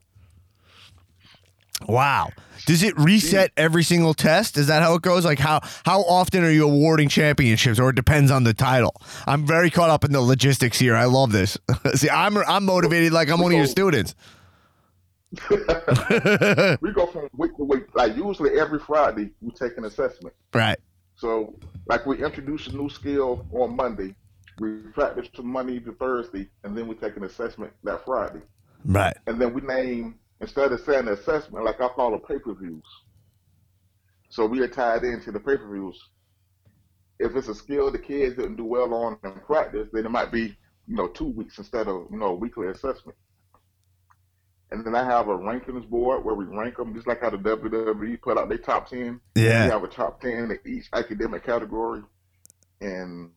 Wow. Does it reset every single test? Is that how it goes? Like how how often are you awarding championships, or it depends on the title? I'm very caught up in the logistics here. I love this. See, I'm I'm motivated like I'm one of your students. we go from week to week. Like usually every Friday, we take an assessment. Right. So, like we introduce a new skill on Monday, we practice from Monday to Thursday, and then we take an assessment that Friday. Right. And then we name instead of saying assessment, like I call it pay per views. So we are tied into the pay per views. If it's a skill the kids didn't do well on in practice, then it might be you know two weeks instead of you know a weekly assessment. And then I have a rankings board where we rank them, just like how the WWE put out their top ten. Yeah. We have a top ten in each academic category, and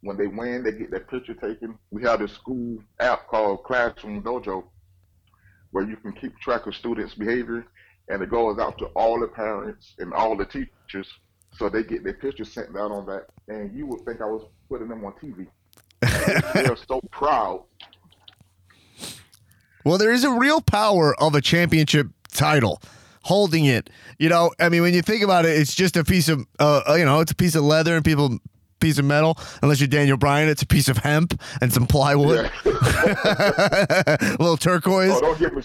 when they win, they get their picture taken. We have this school app called Classroom Dojo, where you can keep track of students' behavior, and it goes out to all the parents and all the teachers, so they get their pictures sent out on that. And you would think I was putting them on TV. They're so proud. Well, there is a real power of a championship title. Holding it, you know. I mean, when you think about it, it's just a piece of, uh, uh, you know, it's a piece of leather and people, piece of metal. Unless you're Daniel Bryan, it's a piece of hemp and some plywood, Yeah. a little turquoise. oh, don't get me,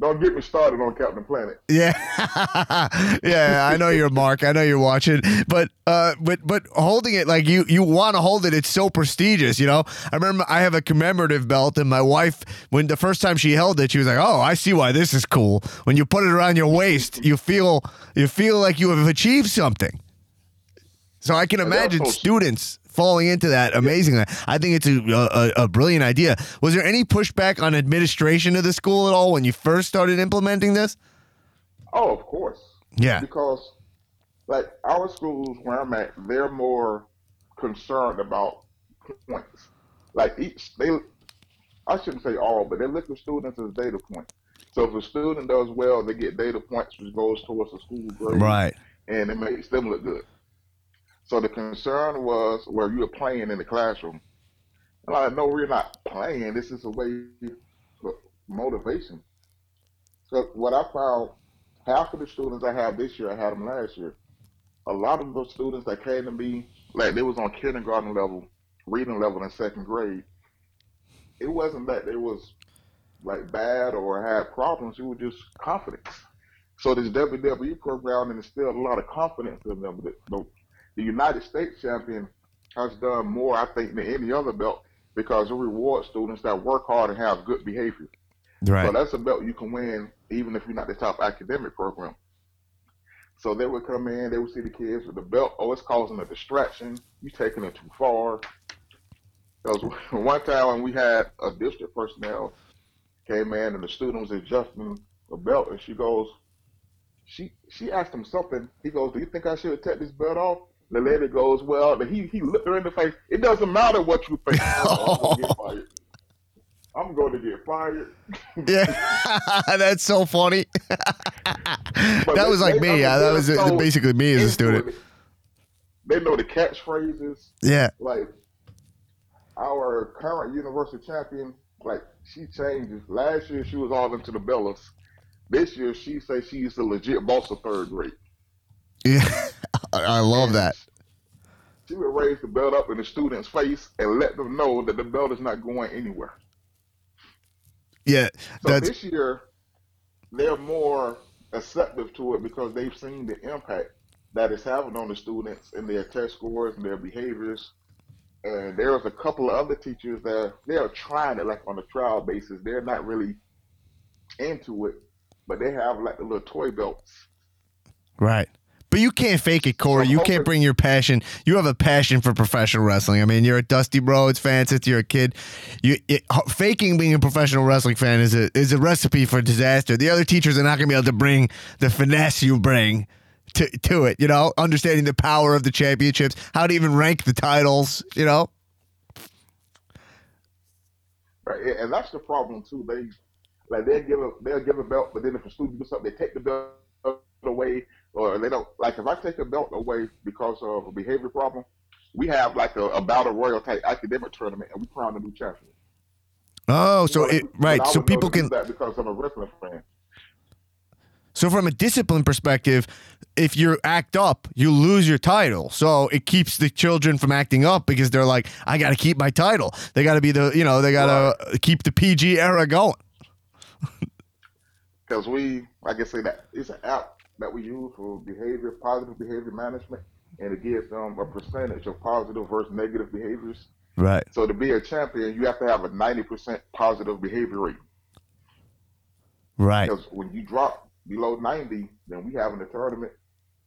don't get me started on Captain Planet. Yeah, yeah. I know you're Mark. I know you're watching, but uh, but but holding it like you you want to hold it. It's so prestigious, you know. I remember I have a commemorative belt, and my wife, when the first time she held it, she was like, "Oh, I see why this is cool." When you put it around your waist, you feel you feel like you have achieved something. So I can imagine students falling into that amazingly. I think it's a, a, a brilliant idea. Was there any pushback on administration of the school at all when you first started implementing this? Oh, of course. Yeah. Because, like, our schools where I'm at, they're more concerned about points. Like, each, they, I shouldn't say all, but they look at students as data points. So if a student does well, they get data points, which goes towards the school grade. Right. and it makes them look good. So the concern was where you were playing in the classroom. And I no, we're not playing. This is a way for motivation. So what I found, half of the students I have this year, I had them last year. A lot of those students that came to me, like they was on kindergarten level, reading level in second grade. It wasn't that they was like bad or had problems. It was just confidence. So this WWE program instilled a lot of confidence in them. The, the, the United States champion has done more, I think, than any other belt because it rewards students that work hard and have good behavior. Right. So that's a belt you can win even if you're not the top academic program. So they would come in, they would see the kids with the belt. Oh, it's causing a distraction. You're taking it too far. Because one time when we had a district personnel came in and the student was adjusting the belt, and she goes, she she asked him something. He goes, "Do you think I should take this belt off?" The lady goes, "Well," he he looked her in the face. It doesn't matter what you think. I'm going to get fired. I'm going to get fired. Yeah, that's so funny. That was like they- I me. mean, Yeah, that was so basically me as a student. They know the catchphrases. Yeah, Like our current universal champion, like she changes. Last year she was all into the Bellas. This year she says she's the legit boss of third grade. yeah. I I love that. Raise the belt up in the student's face and let them know that the belt is not going anywhere. Yeah, So this year, they're more acceptive to it because they've seen the impact that it's having on the students and their test scores and their behaviors. And there's a couple of other teachers that they're trying it like on a trial basis. They're not really into it, but they have like the little toy belts. right. But you can't fake it, Corey. You can't bring your passion. You have a passion for professional wrestling. I mean, you're a Dusty Rhodes fan since you're a kid. You it, faking being a professional wrestling fan is a is a recipe for disaster. The other teachers are not going to be able to bring the finesse you bring to to it. You know, understanding the power of the championships, how to even rank the titles. You know. Right, and that's the problem too. They like they'll give a they'll give a belt, but then if a student does something, they take the belt away, or they don't. Like if I take a belt away because of a behavior problem, we have like a, a battle royal type academic tournament, and we crown a new champion. Oh, so it right. So people can. that because I'm a wrestling fan. So from a discipline perspective, if you act up, you lose your title. So it keeps the children from acting up because they're like, I got to keep my title. They got to be the, you know, they got to keep the PG era going. Because we, I say, that it's an app that we use for behavior, positive behavior management, and it gives them a percentage of positive versus negative behaviors. Right. So to be a champion, you have to have a 90% positive behavior rate. Right. Because when you drop below 90, then we have in the tournament.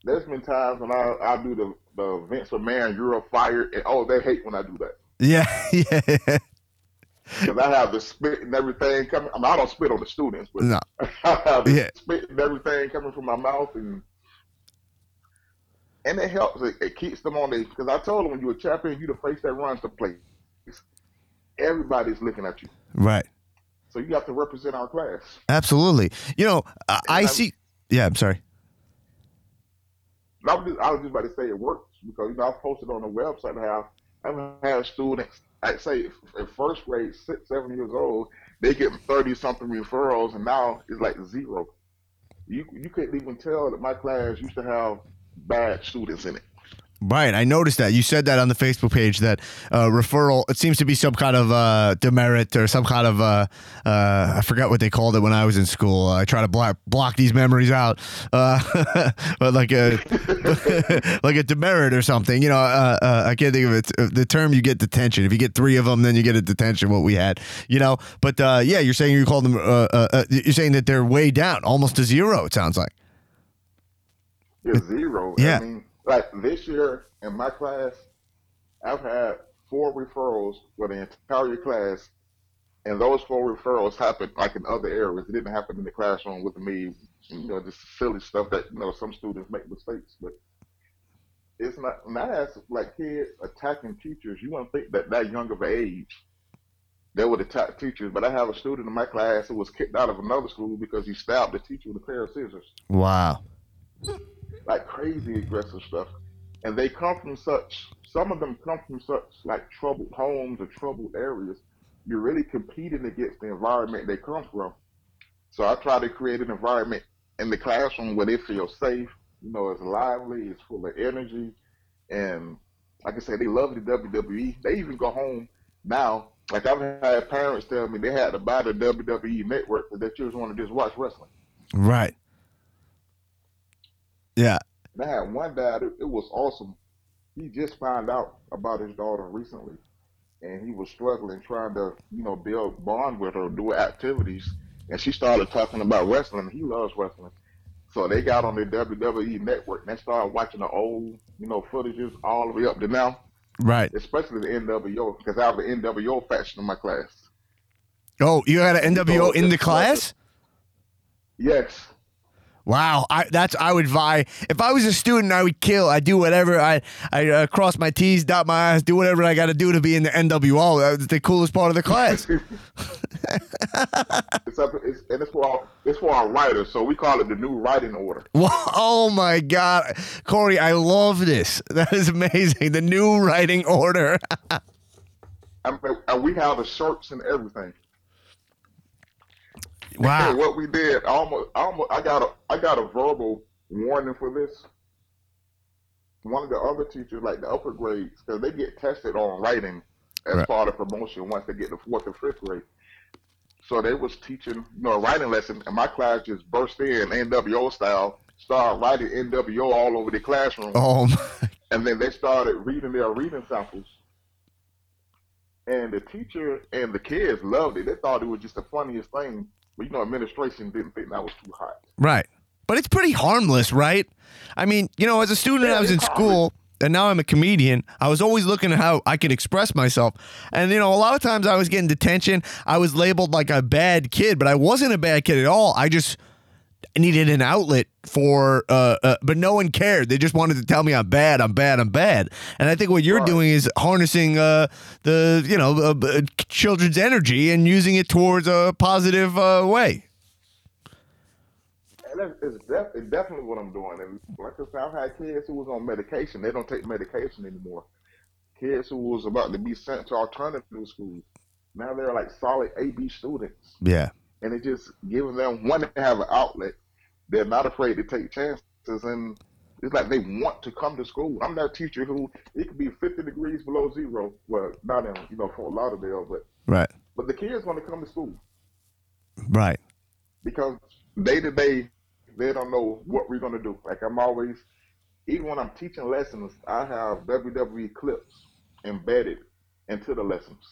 There's been times when I, I do the, the Vince McMahon Euro fired, and oh, they hate when I do that. Yeah. Yeah. Because I have the spit and everything coming. I mean, I don't spit on the students, but No. I have the Yeah. spit and everything coming from my mouth. And and it helps. It, it keeps them on the because I told them when you're a champion, you the face that runs the place. Everybody's looking at you, Right. so you have to represent our class. Absolutely. You know, I, I see. Yeah, I'm sorry. I was, just, I was just about to say it works because you know I posted on the website how I've had students. I say in first grade, six, seven years old, they get thirty something referrals, and now it's like zero. You you couldn't even tell that my class used to have bad students in it. Right, I noticed that you said that on the Facebook page that uh, referral. It seems to be some kind of uh, demerit or some kind of uh, uh, I forgot what they called it when I was in school. I try to block block these memories out, uh, but like a like a demerit or something. You know, uh, uh, I can't think of it. The term you get detention. If you get three of them, then you get a detention. What we had, you know. But uh, yeah, you're saying you called them. Uh, uh, uh, you're saying that they're way down, almost to zero. It sounds like. It's zero. Yeah. I mean, like this year in my class, I've had four referrals for the entire class, and those four referrals happened like in other areas. It didn't happen in the classroom with me. You know, just silly stuff that you know some students make mistakes, but it's not. Not as like kids attacking teachers. You wouldn't think that that young of an age they would attack teachers. But I have a student in my class who was kicked out of another school because he stabbed a teacher with a pair of scissors Wow. Like crazy aggressive stuff. And they come from such, some of them come from such like troubled homes or troubled areas. You're really competing against the environment they come from. So I try to create an environment in the classroom where they feel safe, you know, it's lively, it's full of energy. And like I said, they love the WWE. They even go home now. Like I've had parents tell me they had to buy the WWE network because their children want to just watch wrestling. Right. Yeah. And I had one dad, it, it was awesome. He just found out about his daughter recently, and he was struggling trying to, you know, build bond with her, do activities. And she started talking about wrestling. He loves wrestling. So they got on the WWE network and they started watching the old, you know, footages all the way up to now, Right. especially the NWO, because I have an NWO faction in my class. Oh, you had an NWO in the class? Yes. Wow, I that's I would vie. If I was a student, I would kill. I do whatever. I I uh, cross my T's, dot my I's, do whatever I got to do to be in the NWO. That's the coolest part of the class. It's up, it's, and it's for our, it's for our writers, so we call it the new writing order. Wow, oh my God, Corey, I love this. That is amazing. The new writing order. I mean, and we have the shirts and everything. Wow. what we did, I almost, I almost, I got a, I got a verbal warning for this. One of the other teachers, like the upper grades, because they get tested on writing as Right. part of promotion once they get to fourth and fifth grade. So they was teaching, you know, a writing lesson, and my class just burst in NWO style, started writing NWO all over the classroom, Oh my. and then they started reading their reading samples. And the teacher and the kids loved it. They thought it was just the funniest thing. But you know, administration didn't think that was too hot. Right. But it's pretty harmless, right? I mean, you know, as a student, Yeah, I was in it's school, and now I'm a comedian. I was always looking at how I could express myself. And, you know, a lot of times I was getting detention. I was labeled like a bad kid, but I wasn't a bad kid at all. I just needed an outlet for, uh, uh, but no one cared. They just wanted to tell me I'm bad, I'm bad, I'm bad. And I think what you're Right. doing is harnessing uh, the, you know, uh, children's energy and using it towards a positive uh, way. And it's, it's, def- it's definitely what I'm doing. And like I said, I've had kids who was on medication. They don't take medication anymore. Kids who was about to be sent to alternative schools. Now they're like solid AB students. Yeah. and it just giving them one to have an outlet. They're not afraid to take chances, and it's like they want to come to school. I'm that teacher who it could be 50 degrees below zero. Well, not in you know Fort Lauderdale, but Right. but the kids want to come to school Right. because day to day they don't know what we're gonna do. Like I'm always, even when I'm teaching lessons, I have WWE clips embedded into the lessons.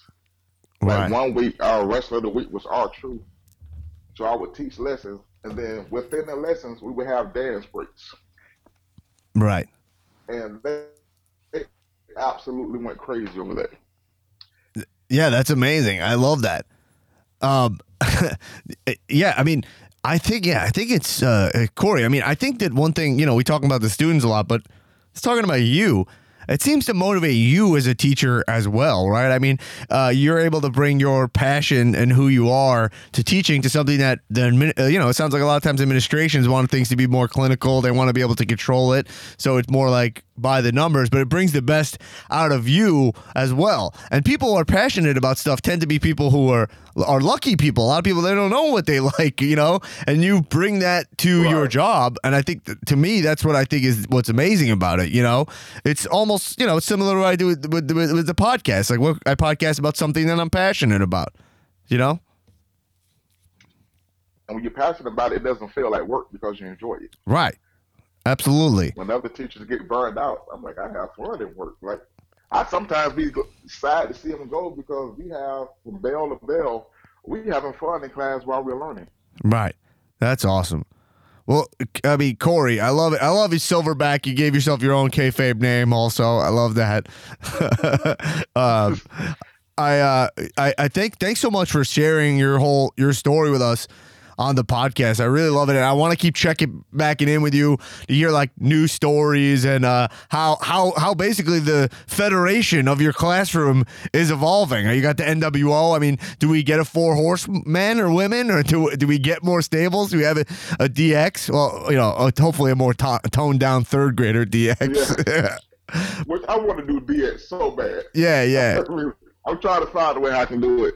Like Right. one week, our wrestler of the week was R-Truth. So I would teach lessons, and then within the lessons, we would have dance breaks. Right. And they, they absolutely went crazy over that. Yeah, that's amazing. I love that. Um, yeah, I mean, I think yeah, I think it's uh, Corey. I mean, I think that one thing you know we talk about the students a lot, but It's talking about you. It seems to motivate you as a teacher as well, right? I mean, uh, you're able to bring your passion and who you are to teaching to something that the uh, you know. It sounds like a lot of times administrations want things to be more clinical. They want to be able to control it, so it's more like by the numbers. But it brings the best out of you as well. And people who are passionate about stuff tend to be people who are are lucky people. A lot of people they don't know what they like, you know, and you bring that to your job. And I think that, to me, that's what I think is what's amazing about it. You know, it's almost you know similar to what I do with with, with, with the podcast. Like what I podcast about something that I'm passionate about. You know, And when you're passionate about it, it doesn't feel like work because you enjoy it. right? Absolutely. When other teachers get burned out, I'm like, I have fun at work. Like, I sometimes be sad to see them go because we have from bell to bell, we having fun in class while we're learning. Right. That's awesome. Well, I mean, Corey, I love it. I love you, Silverback. You gave yourself your own kayfabe name, also. I love that. um, I, uh, I, I think. Thanks so much for sharing your whole your story with us on the podcast. I really love it, and I want to keep checking backing in with you to hear like new stories and uh, how how how basically the federation of your classroom is evolving. You got the NWO. I mean, do we get a four horsemen or women, or do do we get more stables? Do we have a, a DX? Well, you know, uh, hopefully a more to- toned down third grader DX. Yeah, Which I want to do DX so bad. yeah, yeah. I'm trying to find a way I can do it.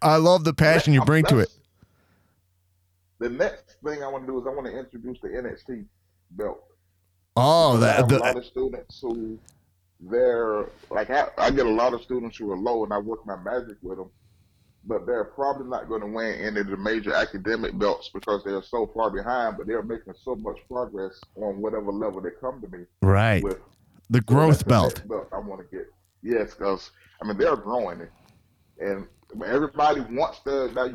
I love the passion you bring to it. The next thing I want to do is I want to introduce the NXT belt. Oh, I that have a the, lot of students who they're like I, I get a lot of students who are low and I work my magic with them, but they're probably not going to win any of the major academic belts because they're so far behind. But they're making so much progress on whatever level they come to me right. with. The growth the belt. belt I want to get. Yes, because I mean they're growing it, and everybody wants the that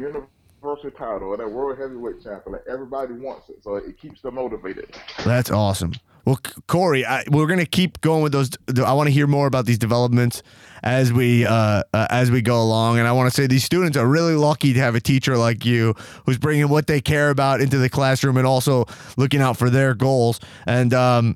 title or that world heavyweight champion. Like everybody wants it, so it keeps them motivated. That's awesome. Well, Corey, I, we're gonna keep going with those. I want to hear more about these developments as we uh, uh, as we go along, and I want to say these students are really lucky to have a teacher like you who's bringing what they care about into the classroom and also looking out for their goals. And um,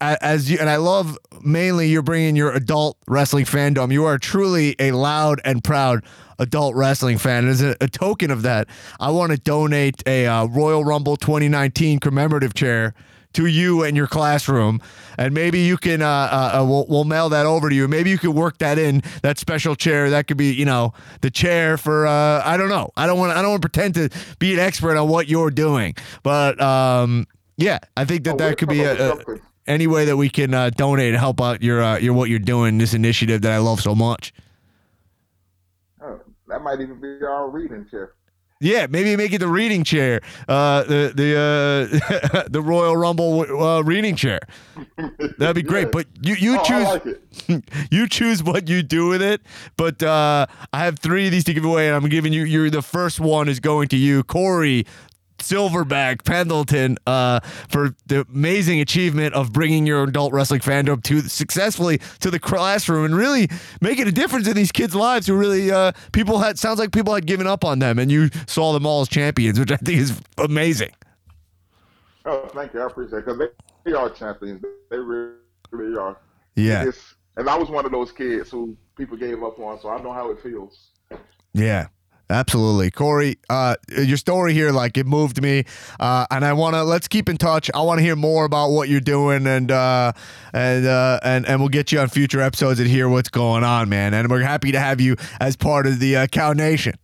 as you and I love mainly you're bringing your adult wrestling fandom. You are truly a loud and proud adult wrestling fan. As a, a token of that, I want to donate a uh, Royal Rumble 2019 commemorative chair to you and your classroom, and maybe you can. Uh, uh, uh, we'll, we'll mail that over to you. Maybe you could work that in that special chair. That could be, you know, the chair for. Uh, I don't know. I don't want. I don't want to pretend to be an expert on what you're doing, but um, yeah, I think that Oh, that could be a, a. any way that we can uh, donate and help out your uh, your what you're doing this initiative that I love so much. Uh, that might even be our reading chair. Yeah, maybe make it the reading chair, uh, the the uh, the Royal Rumble uh, reading chair. That'd be great. Yeah. But you you Oh, choose like you choose what you do with it. But uh, I have three of these to give away, and I'm giving you. You're the first one is going to you, Corey. Silverback Pendleton uh, for the amazing achievement of bringing your adult wrestling fandom to successfully to the classroom and really making a difference in these kids' lives. Who really uh, people had sounds like people had given up on them, and you saw them all as champions, which I think is amazing. Oh, thank you. I appreciate it because they, they are champions. They really, really are. Yeah, It's, and I was one of those kids who people gave up on, so I know how it feels. Yeah. Absolutely, Corey. Uh, your story here, like it moved me, uh, and I want to let's keep in touch. I want to hear more about what you're doing, and uh, and uh, and and we'll get you on future episodes and hear what's going on, man. And we're happy to have you as part of the uh, Cow Nation.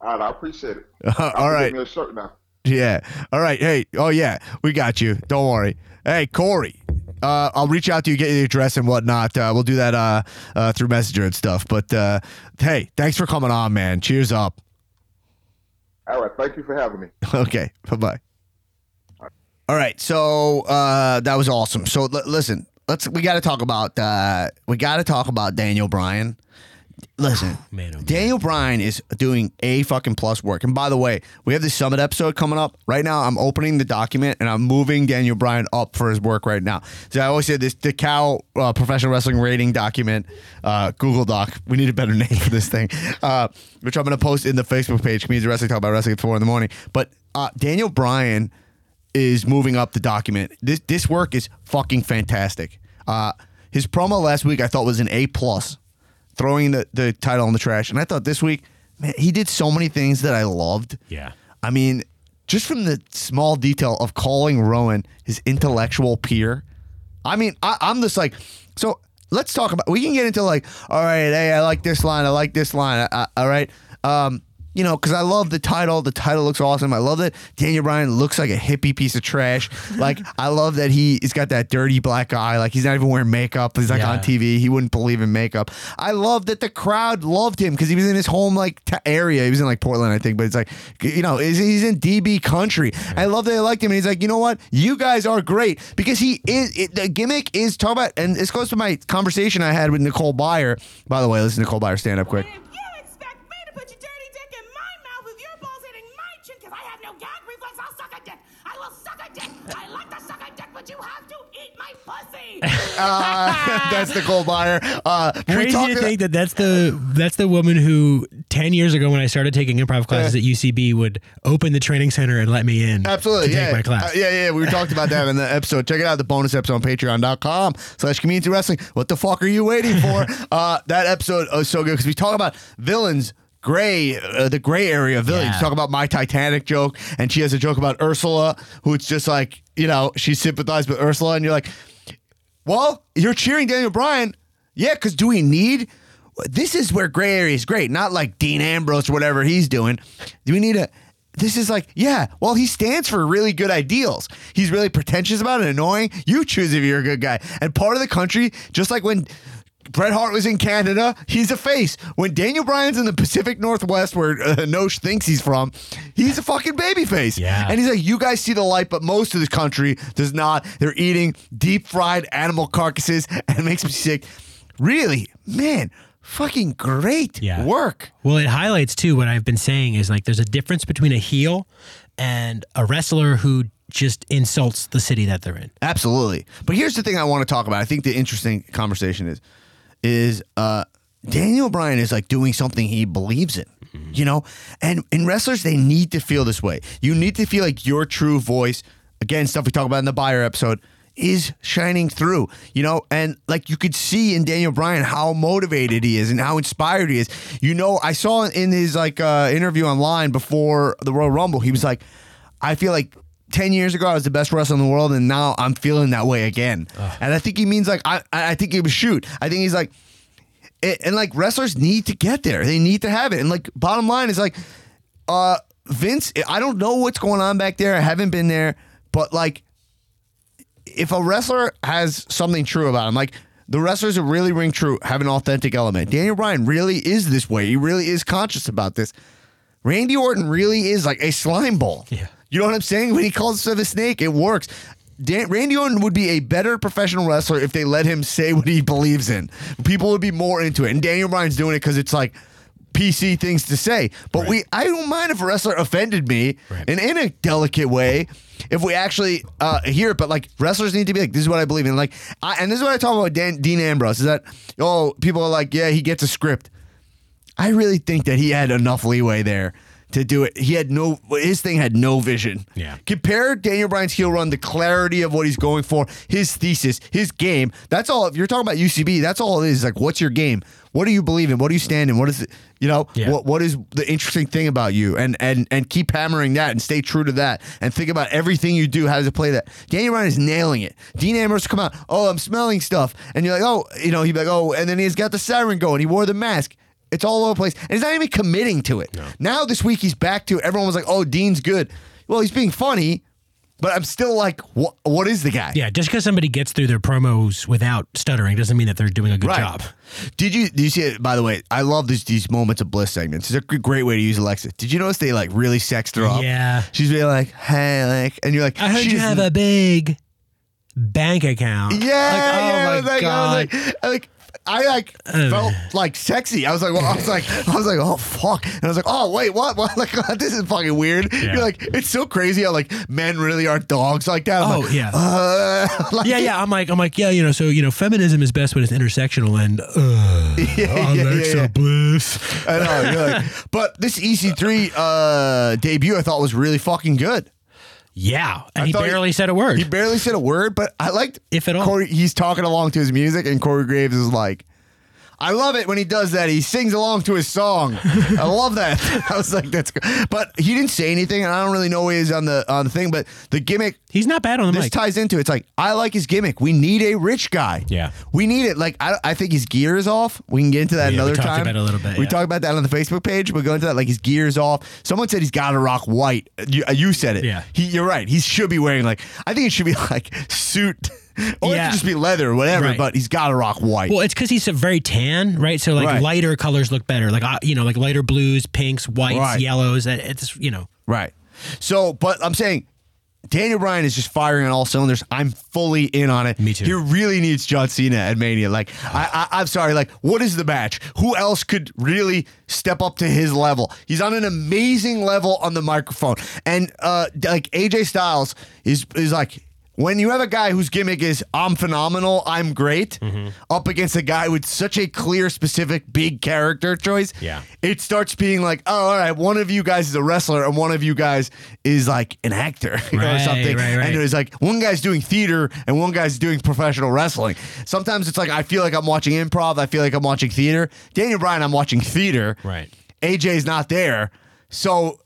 All right, I appreciate it. All right, me a shirt now. yeah. All right. Hey. Oh yeah, we got you. Don't worry. Hey, Corey. Uh, I'll reach out to you, get you the address and whatnot. Uh, we'll do that uh, uh, through Messenger and stuff. But uh, hey, thanks for coming on, man. Cheers up. All right, thank you for having me. Okay. Bye bye. All right. So uh, that was awesome. So l- listen, let's we got to talk about uh, we got to talk about Daniel Bryan. Listen, Man, oh, man. Daniel Bryan is doing a fucking plus work. And by the way, we have the summit episode coming up right now. I'm opening the document and I'm moving Daniel Bryan up for his work right now. So I always say this: the cow uh, professional wrestling rating document, uh, Google Doc. We need a better name for this thing, uh, which I'm going to post in the Facebook page. Community Wrestling talk about wrestling at four in the morning. But uh, Daniel Bryan is moving up the document. This this work is fucking fantastic. Uh, his promo last week I thought was an A plus, throwing the the title in the trash, and I thought this week, man, he did so many things that I loved. Yeah. I mean, just from the small detail of calling Rowan his intellectual peer. I mean, I, I'm just like, so let's talk about. We can get into like, all right, hey, I like this line, I like this line, I, I- all right. Um, you know, because I love the title. The title looks awesome. I love that Daniel Bryan looks like a hippie piece of trash. Like, I love that he, he's got that dirty black eye. Like, he's not even wearing makeup. He's like Yeah. on TV. He wouldn't believe in makeup. I love that the crowd loved him because he was in his home like t- area. He was in like Portland, I think, but it's like you know, he's, he's in DB country. I love that they liked him, and he's like, you know what, you guys are great because he is. It, the gimmick is talk about, and this goes to my conversation I had with Nicole Byer. By the way, listen to Nicole Byer stand up quick. Uh, that's Nicole Byer. Uh, Crazy to think that that's the that's the woman who ten years ago when I started taking improv classes at UCB would open the training center and let me in. Absolutely, to yeah. take my class. Uh, yeah, yeah. We talked about that in the episode. Check it out, the bonus episode on patreon.com slash comedians wrestling. What the fuck are you waiting for? uh, that episode was so good because we talk about villains. Gray, uh, the gray area of villains. Yeah. Talk about my Titanic joke, and she has a joke about Ursula, who it's just like you know she sympathized with Ursula, and you're like, well, you're cheering Daniel Bryan, yeah, because do we need? This is where gray area is great, not like Dean Ambrose or whatever he's doing. Do we need a? This is like, yeah, well, he stands for really good ideals. He's really pretentious about it, annoying. You choose if you're a good guy. And part of the country, just like when Bret Hart was in Canada, he's a face. When Daniel Bryan's in the Pacific Northwest, where uh, Nosh thinks he's from, he's a fucking baby face. Yeah. And he's like, you guys see the light, but most of the country does not. They're eating deep fried animal carcasses, and it makes me sick. Really, man, fucking great Yeah. work. Well, it highlights too what I've been saying is like there's a difference between a heel and a wrestler who just insults the city that they're in. Absolutely. But here's the thing I want to talk about. I think the interesting conversation is is uh Daniel Bryan is like doing something he believes in. You know? And in wrestlers they need to feel this way. You need to feel like your true voice, again, stuff we talk about in the Byer episode, is shining through, you know, and like you could see in Daniel Bryan how motivated he is and how inspired he is. You know, I saw in his like uh, interview online before the Royal Rumble, he was like, I feel like 10 years ago I was the best wrestler in the world and now I'm feeling that way again. And I think he means like I I think he was shoot. I think he's like it, and like wrestlers need to get there. They need to have it. And like bottom line is like uh Vince, I don't know what's going on back there. I haven't been there, but like if a wrestler has something true about him, like the wrestlers that really ring true have an authentic element. Daniel Bryan really is this way. He really is conscious about this. Randy Orton really is like a slime ball. Yeah. You know what I'm saying? When he calls himself a snake, it works. Dan, Randy Orton would be a better professional wrestler if they let him say what he believes in. People would be more into it. And Daniel Bryan's doing it because it's like PC things to say. But we, I don't mind if a wrestler offended me Right. and in a delicate way. If we actually uh, hear it, but like wrestlers need to be like, this is what I believe in. Like, I, and this is what I talk about Dan, Dean Ambrose is that oh, people are like, yeah, he gets a script. I really think that he had enough leeway there to do it. He had no, his thing had no vision. Yeah. Compare Daniel Bryan's heel run, the clarity of what he's going for, his thesis, his game. That's all. If you're talking about UCB, that's all it is. Like, what's your game? What do you believe in? What do you stand in? What is it? You know, Yeah. what what is the interesting thing about you? And and and keep hammering that and stay true to that and think about everything you do. How does it play that? Daniel Bryan is nailing it. Dean Ambrose come out. Oh, I'm smelling stuff, and you're like, oh, you know, he'd be like, oh, and then he's got the siren going. He wore the mask. It's all over the place. And he's not even committing to it. Now this week he's back to it. Everyone was like, oh, Dean's good. Well, he's being funny, but I'm still like, what what is the guy? Yeah, just because somebody gets through their promos without stuttering doesn't mean that they're doing a good Right. job. Did you did you see it? By the way, I love these these moments of bliss segments. It's a great way to use Alexa. Did you notice they like really sexed her up? Yeah. she's really like, hey, like, and you're like, I heard you have a big bank account. yeah, Like, oh I my like, god. I was like, I like. I like felt like sexy. I was like, well, I was like, I was like, oh fuck, and I was like, oh wait, what? What? Like this is fucking weird. Yeah. You're like, it's so crazy how like men really are dogs like that. I'm Oh, like, yeah. uh, like, yeah, yeah. I'm like, I'm like, yeah, you know. So you know, feminism is best when it's intersectional and uh, yeah, Alexa yeah. Bliss. I know. Like, but this EC3 uh, debut, I thought was really fucking good. Yeah, and I he barely said a word. He barely said a word, but I liked If at all. Corey, he's talking along to his music, and Corey Graves is like, I love it when he does that. He sings along to his song. I love that. I was like, that's good. But he didn't say anything, and I don't really know where he is on the on the thing. But the gimmick He's not bad on the this mic. ties into it. it's like I like his gimmick. We need a rich guy. Yeah. we need it. Like I, I think his gear is off. We can get into that Yeah, we another talked time. about it a little bit, We yeah. talked about that on the Facebook page. We'll go into that. Like his gear is off. Someone said he's got to rock white. You, you said it. Yeah. He, you're right. He should be wearing like I think it should be like suit. Or it Yeah. could just be leather or whatever, Right. but he's got to rock white. Well, it's because he's a very tan, right? So like Right. lighter colors look better, like uh, you know, like lighter blues, pinks, whites, Right. yellows. It- It's you know, Right. So, but I'm saying Daniel Bryan is just firing on all cylinders. I'm fully in on it. Me too. He really needs John Cena at Mania. Like, I, I, I'm sorry. Like, what is the match? Who else could really step up to his level? He's on an amazing level on the microphone, and uh, like AJ Styles is is like. When you have a guy whose gimmick is "I'm phenomenal, I'm great," Mm-hmm. up against a guy with such a clear, specific, big character choice, Yeah. it starts being like, oh, all right, one of you guys is a wrestler and one of you guys is like an actor know, or something. right, right. And it's like one guy's doing theater and one guy's doing professional wrestling. Sometimes it's like I feel like I'm watching improv, I feel like I'm watching theater. Daniel Bryan, I'm watching theater. Right. AJ's not there. So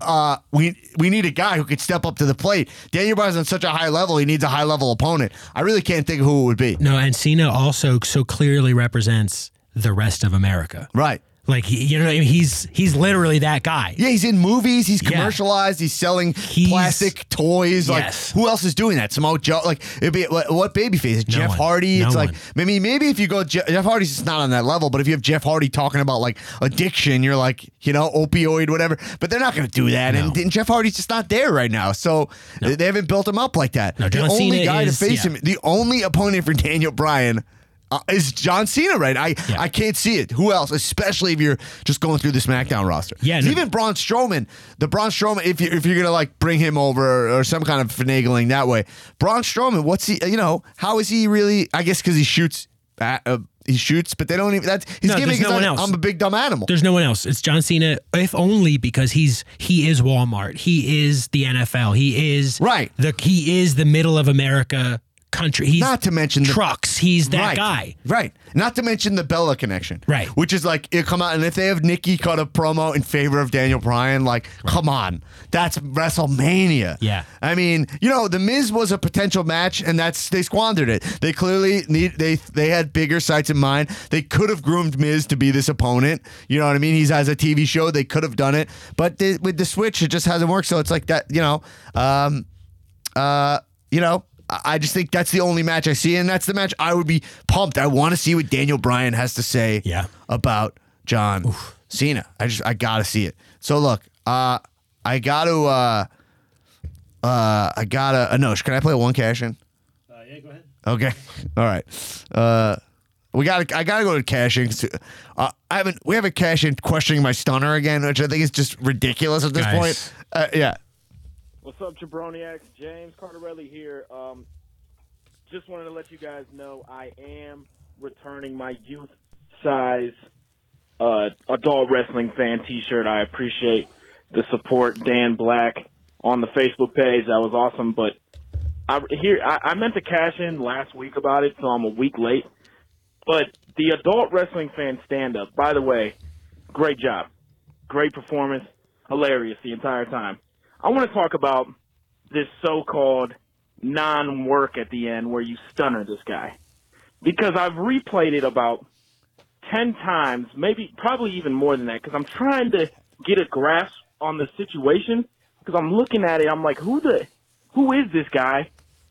uh, we we need a guy who could step up to the plate. Daniel Bryan's on such a high level, he needs a high level opponent. I really can't think of who it would be. no. And Cena also so clearly represents the rest of America. Right. Like you know, I mean? he's he's literally that guy. Yeah, he's in movies. He's Yeah. commercialized. He's selling He's- plastic toys. Yes. Like, who else is doing that? Samoa Joe. Like, it'd be what, what babyface? Jeff one. Hardy. No it's like maybe maybe if you go Je- Jeff Hardy's just not on that level. But if you have Jeff Hardy talking about like addiction, you're like you know opioid whatever. But they're not going to do that. And, No. and Jeff Hardy's just not there right now. So they haven't built him up like that. No, the only guy is- to face yeah. him, the only opponent for Daniel Bryan. Uh, is John Cena right? I Yeah. I can't see it. Who else? Especially if you're just going through the SmackDown roster. Yeah, no- even Braun Strowman, the Braun Strowman, if you if you're gonna like bring him over or, or some kind of finagling that way, Braun Strowman, what's he? You know, how is he really? I guess because he shoots, uh, uh, he shoots, but they don't even. That's his No, is no one else. I'm a big dumb animal. There's no one else. It's John Cena, if only because he's he is Walmart. He is the NFL. He is Right. The he is the middle of America country. He's Not to mention the- trucks. He's that right, guy. Right. Not to mention the Bella connection. Right. Which is like it come out and if they have Nikki cut a promo in favor of Daniel Bryan, like, come on. That's WrestleMania. Yeah. I mean, you know, the Miz was a potential match and that's they squandered it. They clearly need they they had bigger sights in mind. They could have groomed Miz to be this opponent. You know what I mean? He's has a TV show. They could have done it. But the, with the switch, it just hasn't worked. So it's like that, you know. Um uh, you know, I I just think that's the only match I see, and that's the match I would be pumped. I want to see what Daniel Bryan has to say Yeah. about John Cena. I just I gotta see it. So look, uh, I gotta uh, uh, I gotta uh, no. Can I play one cash in? Uh, yeah, go ahead. Okay, all right. Uh, we got. to I gotta go to cash in. 'cause, Uh, I haven't. We haven't cash in questioning my stunner again, which I think is just ridiculous at this Guys. point. Uh, yeah. What's up, Jabroniacs? James Cardarelli here. Um, just wanted to let you guys know I am returning my youth size uh, adult wrestling fan T-shirt. I appreciate the support, Dan Black, on the Facebook page. That was awesome. But I here I, I meant to cash in last week about it, so I'm a week late. But the adult wrestling fan stand up, by the way, great job, great performance, hilarious the entire time. I want to talk about this so-called non-work at the end where you stunner this guy because I've replayed it about 10 times, maybe probably even more than that because I'm trying to get a grasp on the situation because I'm looking at it I'm like who the who is this guy?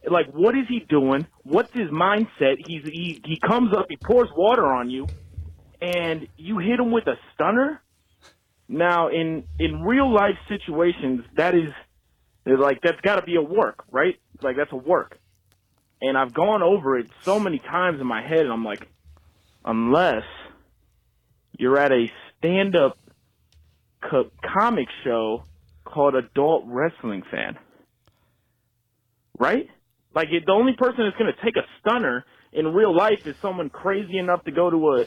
Like what is he doing? What's his mindset? He's he he comes up, he pours water on you and you hit him with a stunner? Now, in in real life situations, that is like that's got to be a work, right? Like that's a work. And I've gone over it so many times in my head, and I'm like, unless you're at a stand-up co- comic show called Adult Wrestling Fan, right? Like it, the only person that's going to take a stunner in real life is someone crazy enough to go to a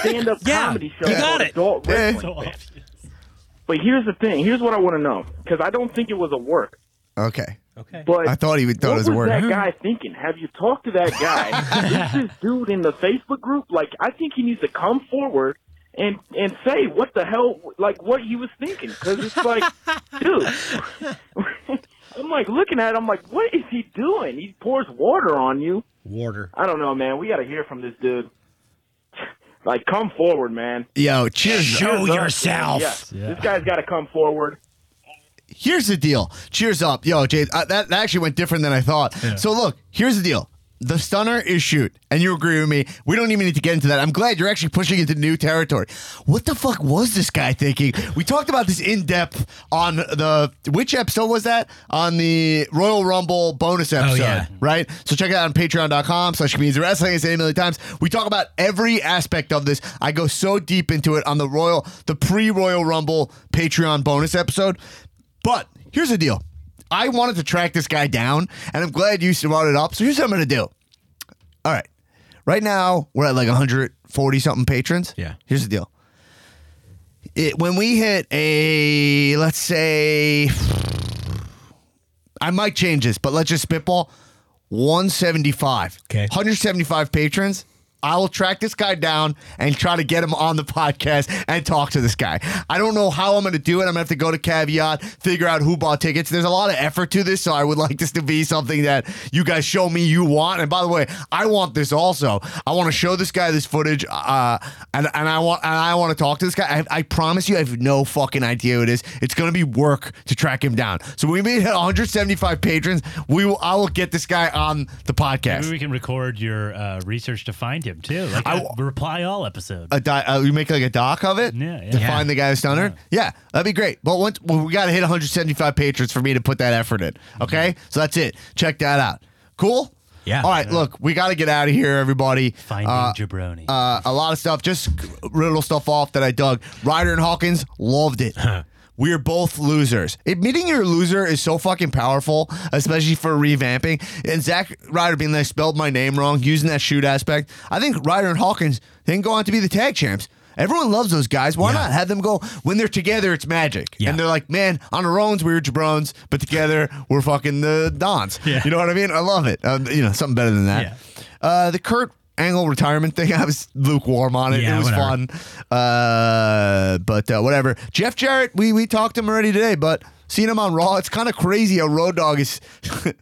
stand-up Yeah, comedy show you got it. Adult Wrestling So But here's the thing. Here's what I want to know because I don't think it was a work. Okay. Okay. But I thought he would thought it was a word. that guy thinking? Have you talked to that guy? Is this dude in the Facebook group? Like, I think he needs to come forward and and say what the hell, like what he was thinking, because it's like, dude. I'm like looking at. it, I'm like, what is he doing? He pours water on you. Water. I don't know, man. We got to hear from this dude. Like, come forward, man. Yo, cheers. Show Cheers up, yourself. Yes, Yeah. this guy's got to come forward. Here's the deal. Cheers up. Yo, Jay, uh, that, that actually went different than I thought. So, look, here's the deal. The stunner is shoot, and you agree with me. We don't even need to get into that. I'm glad you're actually pushing into new territory. What the fuck was this guy thinking? We talked about this in depth on the which episode was that? On the Royal Rumble bonus oh, episode, yeah. right? So check it out on patreon.com slash comedians wrestling. I say a million times. We talk about every aspect of this. I go so deep into it on the Royal, the pre-Royal Rumble Patreon bonus episode. But here's the deal. I wanted to track this guy down, and I'm glad you brought it up. So here's what I'm going to do. All right. Right now, we're at like 140 something patrons. Yeah. Here's the deal. It, when we hit a, let's say, I might change this, but let's just spitball 175. Okay. 175 patrons. I will track this guy down and try to get him on the podcast and talk to this guy. I don't know how I'm going to do it. I'm going to have to go to Caveat, figure out who bought tickets. There's a lot of effort to this, so I would like this to be something that you guys show me you want. And by the way, I want this also. I want to show this guy this footage, uh, and and I want and I want to talk to this guy. I, I promise you, I have no fucking idea who it is. It's going to be work to track him down. So when we hit 175 patrons, we will. I will get this guy on the podcast. Maybe we can record your uh, research to find him too, like I a reply all episode. a di- uh, you make like a doc of it Yeah, yeah. to Yeah. find the guy who's stunner. Yeah. that'd be great. But once well, we got to hit 175 patrons for me to put that effort in. Okay, so that's it. Check that out. Cool. Yeah. All right. Look, we got to get out of here, everybody. Finding Uh, Jabroni. uh, a lot of stuff, just little stuff off that I dug. Ryder and Hawkins loved it. We are both losers. Admitting you're a loser is so fucking powerful, especially for revamping. And Zach Ryder being like, spelled my name wrong, using that shoot aspect. I think Ryder and Hawkins then go on to be the tag champs. Everyone loves those guys. Why Yeah. not have them go when they're together? It's magic, Yeah. and they're like, man, on our own we're jabrones, but together we're fucking the dons. Yeah. You know what I mean? I love it. Um, you know, something better than that. Uh, the Kurt Angle retirement thing, I was lukewarm on it. Yeah, it was whatever. fun. Uh, but uh, whatever. Jeff Jarrett, we we talked to him already today, but seeing him on Raw, it's kind of crazy A Road Dog is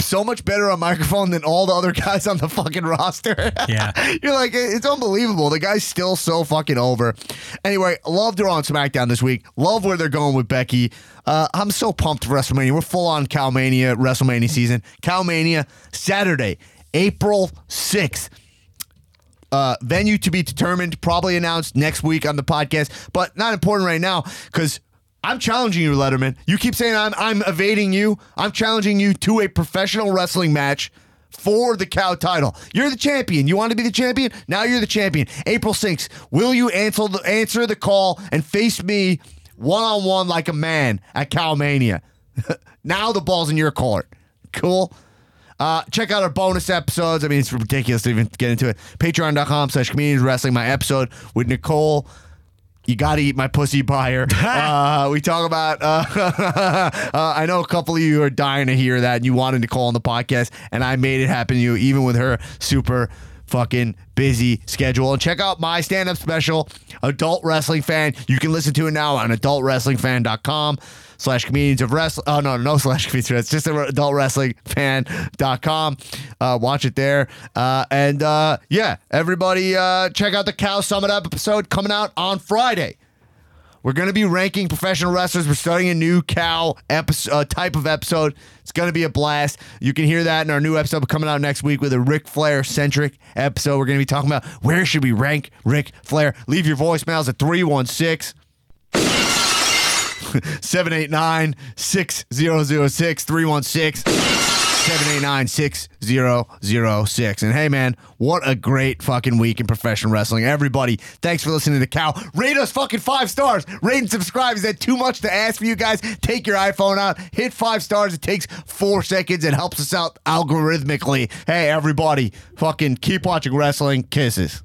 so much better on microphone than all the other guys on the fucking roster. Yeah. You're like, it's unbelievable. The guy's still so fucking over. Anyway, loved her on SmackDown this week. Love where they're going with Becky. Uh, I'm so pumped for WrestleMania. We're full on Cowmania WrestleMania season. Cowmania Saturday, April 6th. Uh, venue to be determined, probably announced next week on the podcast, but not important right now because I'm challenging you, Letterman. You keep saying I'm I'm evading you. I'm challenging you to a professional wrestling match for the cow title. You're the champion. You want to be the champion? Now you're the champion. April 6th. Will you answer the answer the call and face me one on one like a man at Cowmania? now the ball's in your court. Cool. Uh, check out our bonus episodes. I mean, it's ridiculous to even get into it. Patreon.com slash comedians wrestling. My episode with Nicole. You got to eat my pussy Byer. uh, we talk about, uh, uh, I know a couple of you are dying to hear that and you wanted Nicole on the podcast, and I made it happen to you, even with her super fucking busy schedule. And check out my stand up special, Adult Wrestling Fan. You can listen to it now on adultwrestlingfan.com slash comedians of wrestling. Oh, no, no slash comedians. It's just adultwrestlingfan.com. Uh, watch it there. Uh, and uh, yeah, everybody uh, check out the Cow Summit episode coming out on Friday. We're going to be ranking professional wrestlers. We're starting a new cow episode, uh, type of episode. It's going to be a blast. You can hear that in our new episode coming out next week with a Ric Flair centric episode. We're going to be talking about where should we rank Ric Flair. Leave your voicemails at 316 789 6006 316 789 6006. And hey, man, what a great fucking week in professional wrestling. Everybody, thanks for listening to Cow. Rate us fucking five stars. Rate and subscribe. Is that too much to ask for you guys? Take your iPhone out, hit five stars. It takes four seconds. It helps us out algorithmically. Hey, everybody, fucking keep watching wrestling. Kisses.